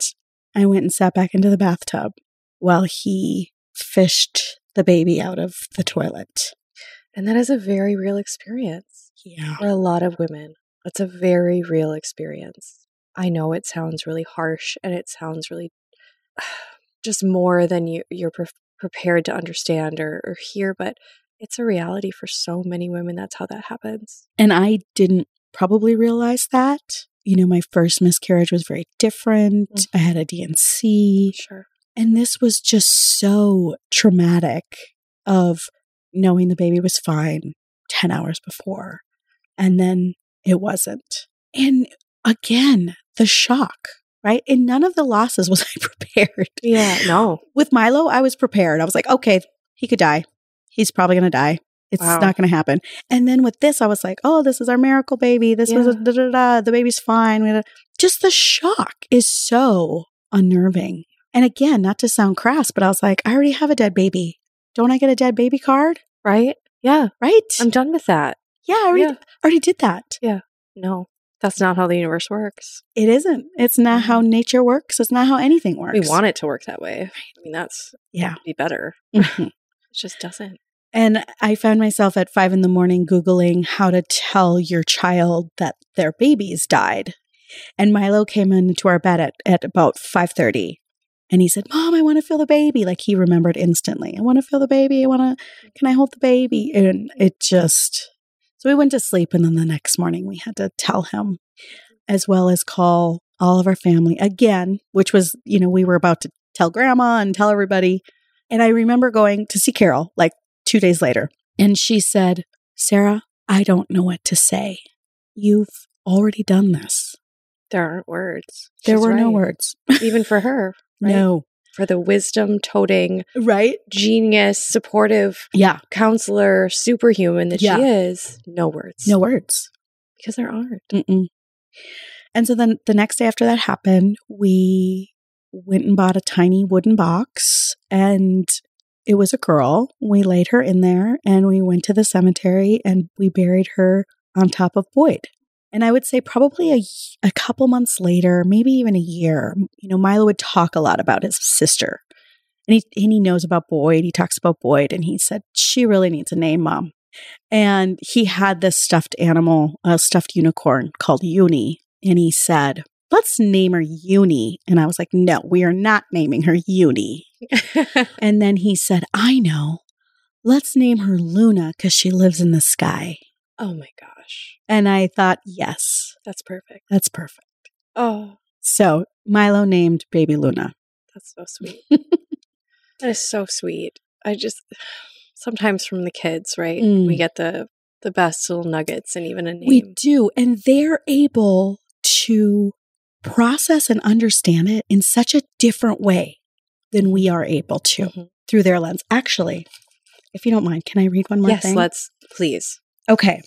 I went and sat back into the bathtub while he fished the baby out of the toilet. And that is a very real experience Yeah. for a lot of women. It's a very real experience. I know it sounds really harsh and it sounds really [SIGHS] just more than you, you're pre- prepared to understand or, or hear, but it's a reality for so many women. That's how that happens. And I didn't probably realize that. You know, my first miscarriage was very different. Mhm. I had a D&C. Sure. And this was just so traumatic of knowing the baby was fine 10 hours before and then it wasn't. And again, the shock, right? In none of the losses was [LAUGHS] I prepared. Yeah. No. With Milo, I was prepared. I was like, okay, he could die. He's probably going to die. It's Wow. not going to happen. And then with this, I was like, oh, this is our miracle baby. This was a Yeah. da da da. The baby's fine. We had a- Just the shock is so unnerving. And again, not to sound crass, but I was like, I already have a dead baby. Don't I get a dead baby card? Right? Yeah. Right? I'm done with that. yeah, I already, Yeah. already did that. Yeah. No, that's not how the universe works. It isn't. It's not how nature works. It's not how anything works. We want it to work that way. I mean, that's Yeah. be better. Mhm. [LAUGHS] It just doesn't. And I found myself at five in the morning Googling how to tell your child that their babies died. And Milo came into our bed at, at about 5.30 and he said, Mom, I want to feel the baby. Like he remembered instantly. I want to feel the baby. I want to, can I hold the baby? And it just, so we went to sleep. And then the next morning we had to tell him as well as call all of our family again, which was, you know, we were about to tell grandma and tell everybody. And I remember going to see Carol like two days later. And she said, Sarah, I don't know what to say. You've already done this. There aren't words. There She's were no words. Even for her. [LAUGHS] Right? No. For the wisdom toting, Right? genius, supportive Yeah. counselor, superhuman that Yeah. she is, no words. No words. Because there aren't. Mm-mm. And so then the next day after that happened, we went and bought a tiny wooden box and it was a girl. We laid her in there and we went to the cemetery and we buried her on top of Boyd. And I would say probably a, a couple months later, maybe even a year, you know, Milo would talk a lot about his sister. And he, and he knows about Boyd. He talks about Boyd and he said, She really needs a name, mom. And he had this stuffed animal, a stuffed unicorn called Uni. And he said, Let's name her Uni. And I was like, No, we are not naming her Uni. [LAUGHS] And then he said, I know. Let's name her Luna because she lives in the sky. oh my gosh. And I thought, Yes, That's perfect. that's perfect. Oh, So Milo named baby Luna. that's so sweet. [LAUGHS] that is so sweet. I just sometimes from the kids, right? Mm. We get the the best little nuggets and even a name. We do. And they're able to process and understand it in such a different way than we are able to Mhm. through their lens. Actually, if you don't mind, can I read one more yes, thing? let's please. Okay.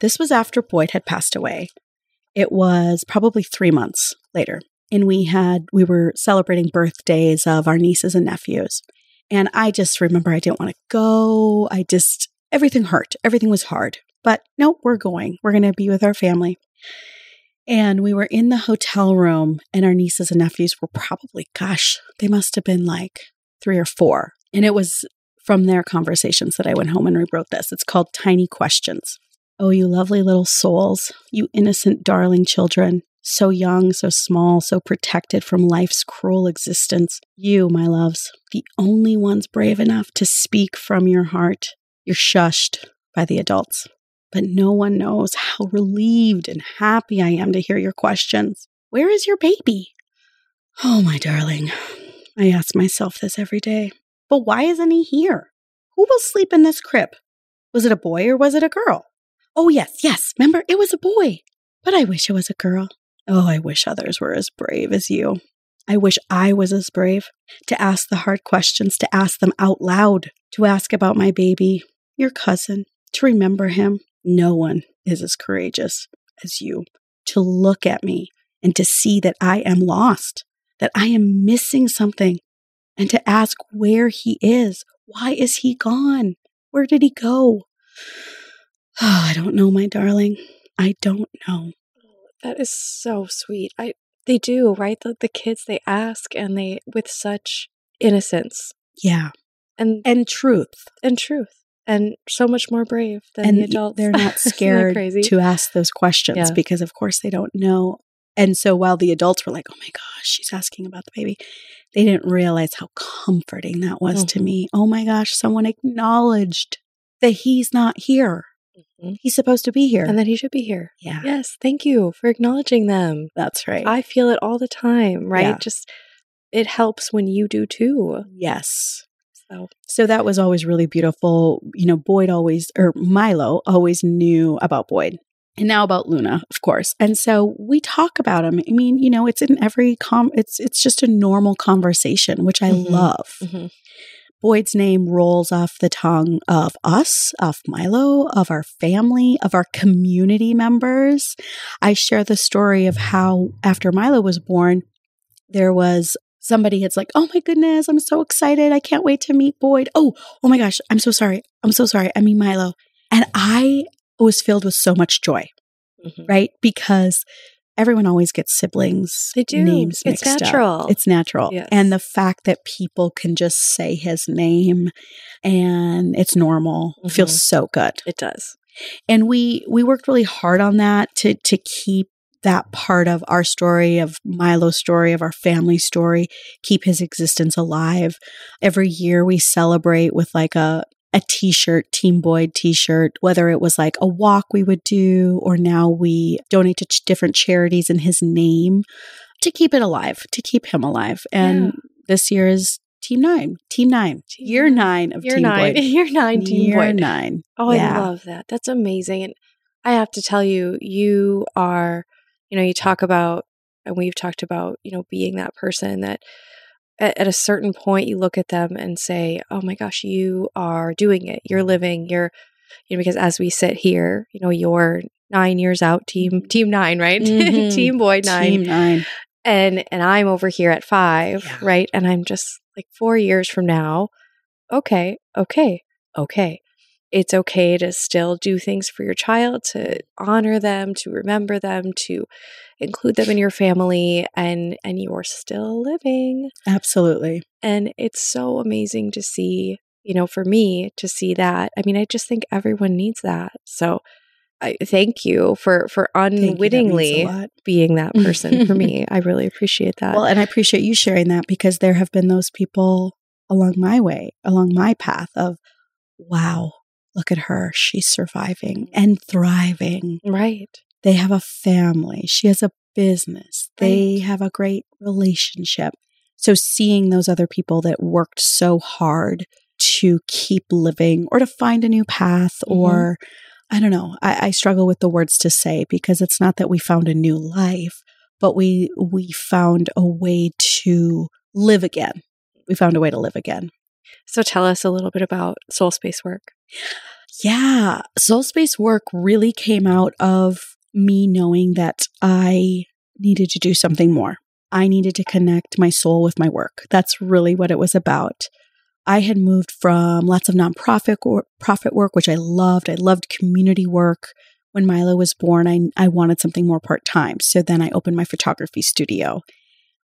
This was after Boyd had passed away. It was probably three months later. And we had, we were celebrating birthdays of our nieces and nephews. And I just remember I didn't want to go. I just, everything hurt. Everything was hard. But nope, we're going. We're going to be with our family. And we were in the hotel room, and our nieces and nephews were probably, gosh, they must have been like three or four. And it was from their conversations that I went home and rewrote this. It's called Tiny Questions. Oh, you lovely little souls, you innocent, darling children, so young, so small, so protected from life's cruel existence. You, my loves, the only ones brave enough to speak from your heart. You're shushed by the adults but no one knows how relieved and happy I am to hear your questions. Where is your baby? Oh, my darling. I ask myself this every day. But why isn't he here? Who will sleep in this crib? Was it a boy or was it a girl? Oh, yes, yes. Remember, it was a boy. But I wish it was a girl. Oh, I wish others were as brave as you. I wish I was as brave to ask the hard questions, to ask them out loud, to ask about my baby, your cousin, to remember him, no one is as courageous as you to look at me and to see that I am lost, that I am missing something, and to ask where he is. Why is he gone? Where did he go? Oh, [SIGHS] I don't know, my darling. I don't know. That is so sweet. I they do, right? The, the kids they ask and they with such innocence. Yeah. And and truth. And truth and so much more brave than and the adults. They're not [LAUGHS] scared to ask those questions yeah. because, of course, they don't know. And so while the adults were like, oh my gosh, she's asking about the baby, they didn't realize how comforting that was mm-hmm. to me. Oh my gosh, someone acknowledged that he's not here. Mm-hmm. He's supposed to be here. And that he should be here. Yeah. Yes. Thank you for acknowledging them. That's right. I feel it all the time, right? Yeah. Just it helps when you do too. Yes. So, so that was always really beautiful. You know, Boyd always, or Milo always knew about Boyd and now about Luna, of course. And so we talk about him. I mean, you know, it's in every com it's it's just a normal conversation, which I mm-hmm. love. Mm-hmm. Boyd's name rolls off the tongue of us, of Milo, of our family, of our community members. I share the story of how after Milo was born, there was somebody it's like, oh my goodness, I'm so excited. I can't wait to meet Boyd. Oh, oh my gosh, I'm so sorry. I'm so sorry. I mean Milo. And I was filled with so much joy, mm-hmm. right? Because everyone always gets siblings they do. names it's natural up. it's natural yes. and the fact that people can just say his name and it's normal mm-hmm. feels so good it does and we we worked really hard on that to to keep that part of our story, of Milo's story, of our family story, keep his existence alive. Every year we celebrate with like a a t-shirt, Team Boyd t-shirt, whether it was like a walk we would do or now we donate to ch- different charities in his name to keep it alive, to keep him alive. And yeah. this year is Team Nine, Team Nine, team year nine of year Team nine, Boyd. [LAUGHS] Year nine, Team year Boyd. nine. Oh, yeah. I love that. That's amazing. And I have to tell you, you are you know, you talk about, and we've talked about, you know, being that person that at, at, a certain point you look at them and say, oh my gosh, you are doing it. You're living, you're, you know, because as we sit here, you know, you're nine years out, team, mm-hmm. team nine, right? [LAUGHS] Mm-hmm. team boy nine. Team nine. And, and I'm over here at five, yeah. right? And I'm just like four years from now. Okay. Okay. Okay it's okay to still do things for your child, to honor them, to remember them, to include them in your family and and you're still living. Absolutely. And it's so amazing to see, you know, for me to see that. I mean, I just think everyone needs that. So I thank you for for unwittingly that being that person for me. [LAUGHS] I really appreciate that. Well, and I appreciate you sharing that because there have been those people along my way, along my path of wow, look at her. She's surviving and thriving. Right. They have a family. She has a business. Right. They have a great relationship. So seeing those other people that worked so hard to keep living or to find a new path mm-hmm. or I don't know. I, I struggle with the words to say because it's not that we found a new life, but we we found a way to live again. We found a way to live again. So tell us a little bit about soul space work. Yeah, soul space work really came out of me knowing that I needed to do something more. I needed to connect my soul with my work. That's really what it was about. I had moved from lots of nonprofit or profit work, which I loved. I loved community work. When Milo was born, I, I wanted something more part time. So then I opened my photography studio,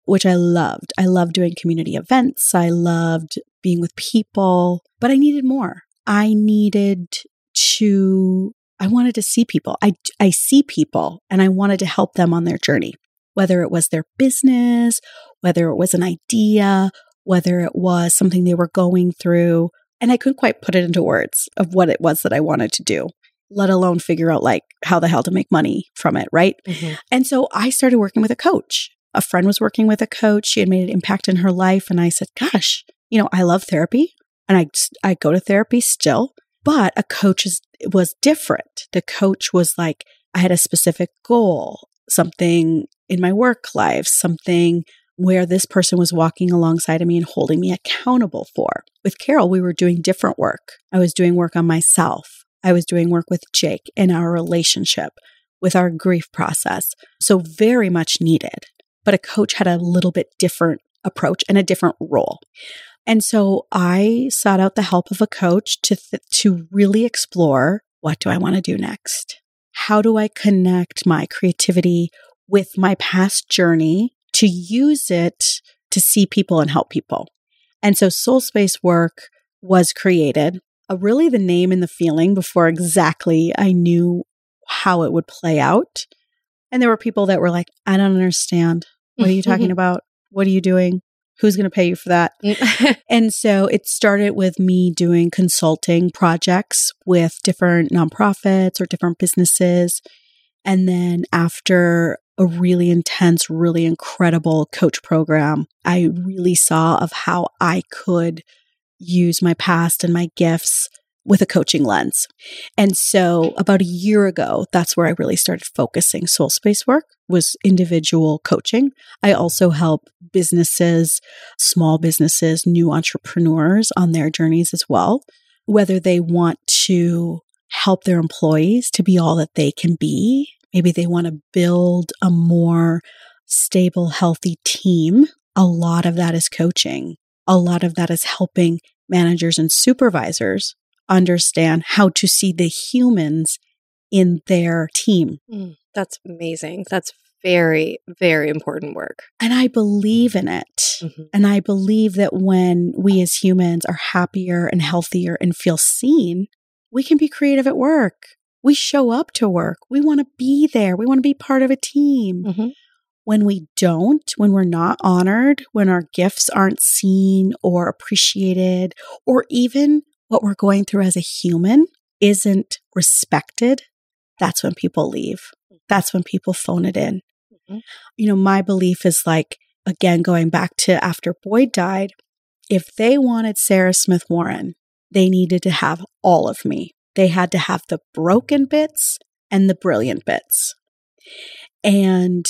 which I loved. I loved doing community events. I loved being with people, but I needed more. I needed to, I wanted to see people. I, I see people and I wanted to help them on their journey, whether it was their business, whether it was an idea, whether it was something they were going through. And I couldn't quite put it into words of what it was that I wanted to do, let alone figure out like how the hell to make money from it. Right. Mm-hmm. And so I started working with a coach. A friend was working with a coach. She had made an impact in her life. And I said, gosh, you know, I love therapy and I, I go to therapy still, but a coach is, was different. The coach was like, I had a specific goal, something in my work life, something where this person was walking alongside of me and holding me accountable for. With Carol, we were doing different work. I was doing work on myself. I was doing work with Jake in our relationship, with our grief process. So, very much needed. But a coach had a little bit different approach and a different role. And so I sought out the help of a coach to, th- to really explore what do I want to do next? How do I connect my creativity with my past journey to use it to see people and help people. And so Soul Space Work was created, uh, really the name and the feeling before exactly I knew how it would play out. And there were people that were like, I don't understand. What are you [LAUGHS] talking about? What are you doing? Who's going to pay you for that? Mm. [LAUGHS] and so it started with me doing consulting projects with different nonprofits or different businesses. And then after a really intense, really incredible coach program. I really saw of how I could use my past and my gifts with a coaching lens. And so about a year ago, that's where I really started focusing soul space work was individual coaching. I also help businesses, small businesses, new entrepreneurs on their journeys as well, whether they want to help their employees to be all that they can be Maybe they want to build a more stable, healthy team. A lot of that is coaching. A lot of that is helping managers and supervisors understand how to see the humans in their team. Mm, that's amazing. That's very, very important work. And I believe in it. Mm-hmm. And I believe that when we as humans are happier and healthier and feel seen, we can be creative at work we show up to work. We want to be there. We want to be part of a team. Mm-hmm. When we don't, when we're not honored, when our gifts aren't seen or appreciated, or even what we're going through as a human isn't respected, that's when people leave. That's when people phone it in. Mm-hmm. You know, my belief is like, again, going back to after Boyd died, if they wanted Sarah Smith Warren, they needed to have all of me. They had to have the broken bits and the brilliant bits. And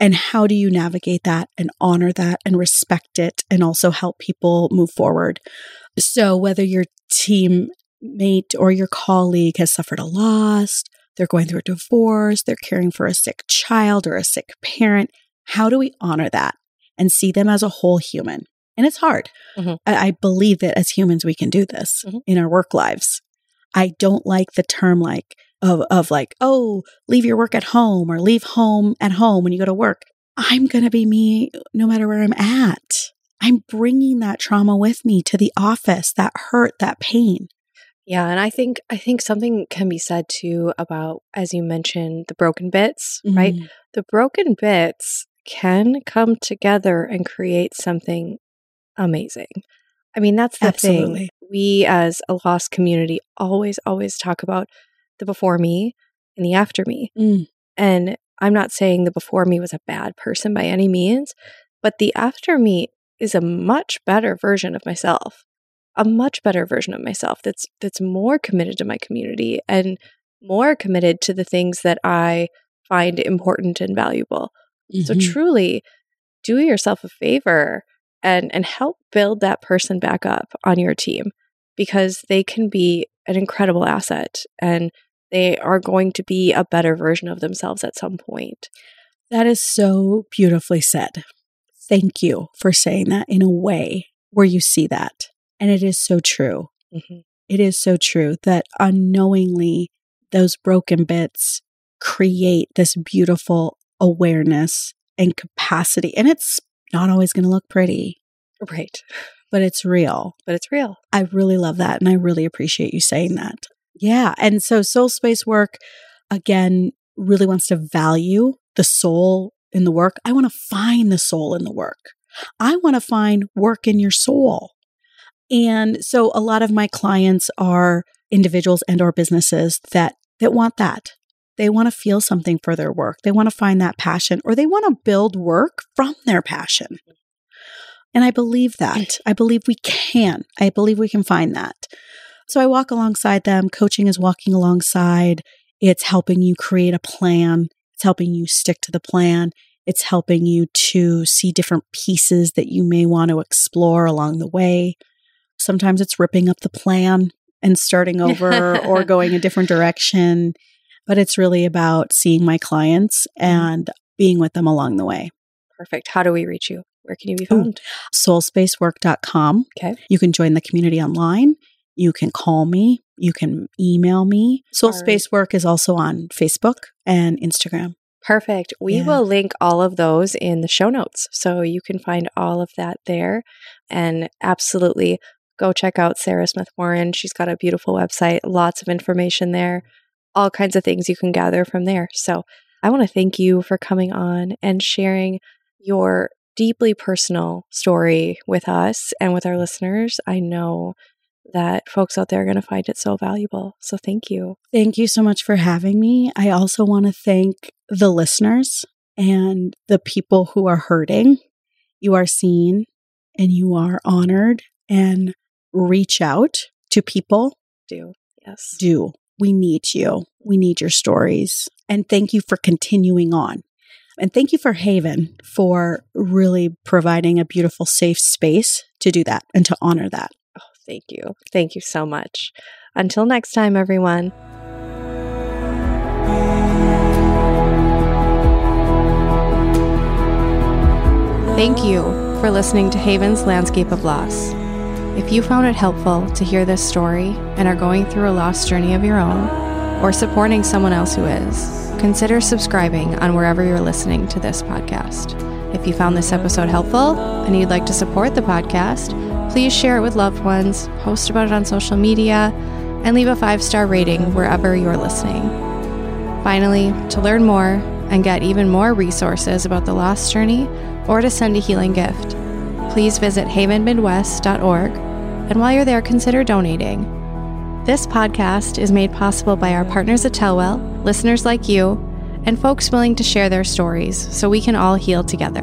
and how do you navigate that and honor that and respect it and also help people move forward? So whether your teammate or your colleague has suffered a loss, they're going through a divorce, they're caring for a sick child or a sick parent, how do we honor that and see them as a whole human? And it's hard. Mm-hmm. I, I, believe that as humans, we can do this mm-hmm. in our work lives. I don't like the term like of, of like, oh, leave your work at home or leave home at home when you go to work. I'm going to be me no matter where I'm at. I'm bringing that trauma with me to the office, that hurt, that pain. Yeah, and I think I think something can be said too about as you mentioned the broken bits, mm-hmm. right? The broken bits can come together and create something amazing. I mean, that's the Absolutely. thing. We, as a lost community, always, always talk about the before me and the after me. Mm. And I'm not saying the before me was a bad person by any means, but the after me is a much better version of myself, a much better version of myself that's that's more committed to my community and more committed to the things that I find important and valuable. Mm-hmm. So truly do yourself a favor and and help build that person back up on your team because they can be an incredible asset and they are going to be a better version of themselves at some point. That is so beautifully said. Thank you for saying that in a way where you see that. And it is so true. Mhm. It is so true that unknowingly those broken bits create this beautiful awareness and capacity. And it's not always going to look pretty, Right. but it's real. But it's real. I really love that. And I really appreciate you saying that. Yeah. And so soul space work, again, really wants to value the soul in the work. I want to find the soul in the work. I want to find work in your soul. And so a lot of my clients are individuals and or businesses that that want that. They want to feel something for their work. They want to find that passion or they want to build work from their passion. And I believe that. Mm. I believe we can. I believe we can find that. So I walk alongside them. Coaching is walking alongside. It's helping you create a plan. It's helping you stick to the plan. It's helping you to see different pieces that you may want to explore along the way. Sometimes it's ripping up the plan and starting [LAUGHS] over or going a different direction. But it's really about seeing my clients mm-hmm. and being with them along the way. Perfect. How do we reach you? Where can you be found? Soulspacework.com. Okay. You can join the community online. You can call me. You can email me. Soul right. Space Work is also on Facebook and Instagram. Perfect. We Yeah. will link all of those in the show notes. So you can find all of that there. And absolutely go check out Sarah Smith Warren. She's got a beautiful website, lots of information there, all kinds of things you can gather from there. So I want to thank you for coming on and sharing your deeply personal story with us and with our listeners. I know that folks out there are going to find it so valuable. So thank you. Thank you so much for having me. I also want to thank the listeners and the people who are hurting. You are seen and you are honored and reach out to people. Do. Yes. Do. We need you. We need your stories. And thank you for continuing on. And thank you for Haven for really providing a beautiful, safe space to do that and to honor that. Thank you. Thank you so much. Until next time, everyone. Thank you for listening to Haven's Landscape of Loss. If you found it helpful to hear this story and are going through a lost journey of your own, or supporting someone else who is, consider subscribing on wherever you're listening to this podcast. If you found this episode helpful and you'd like to support the podcast, please share it with loved ones, post about it on social media, and leave a five star rating wherever you're listening. Finally, to learn more and get even more resources about the lost journey or to send a healing gift, please visit havenmidwest.org. And while you're there, consider donating. This podcast is made possible by our partners at Telwell, listeners like you, and folks willing to share their stories so we can all heal together.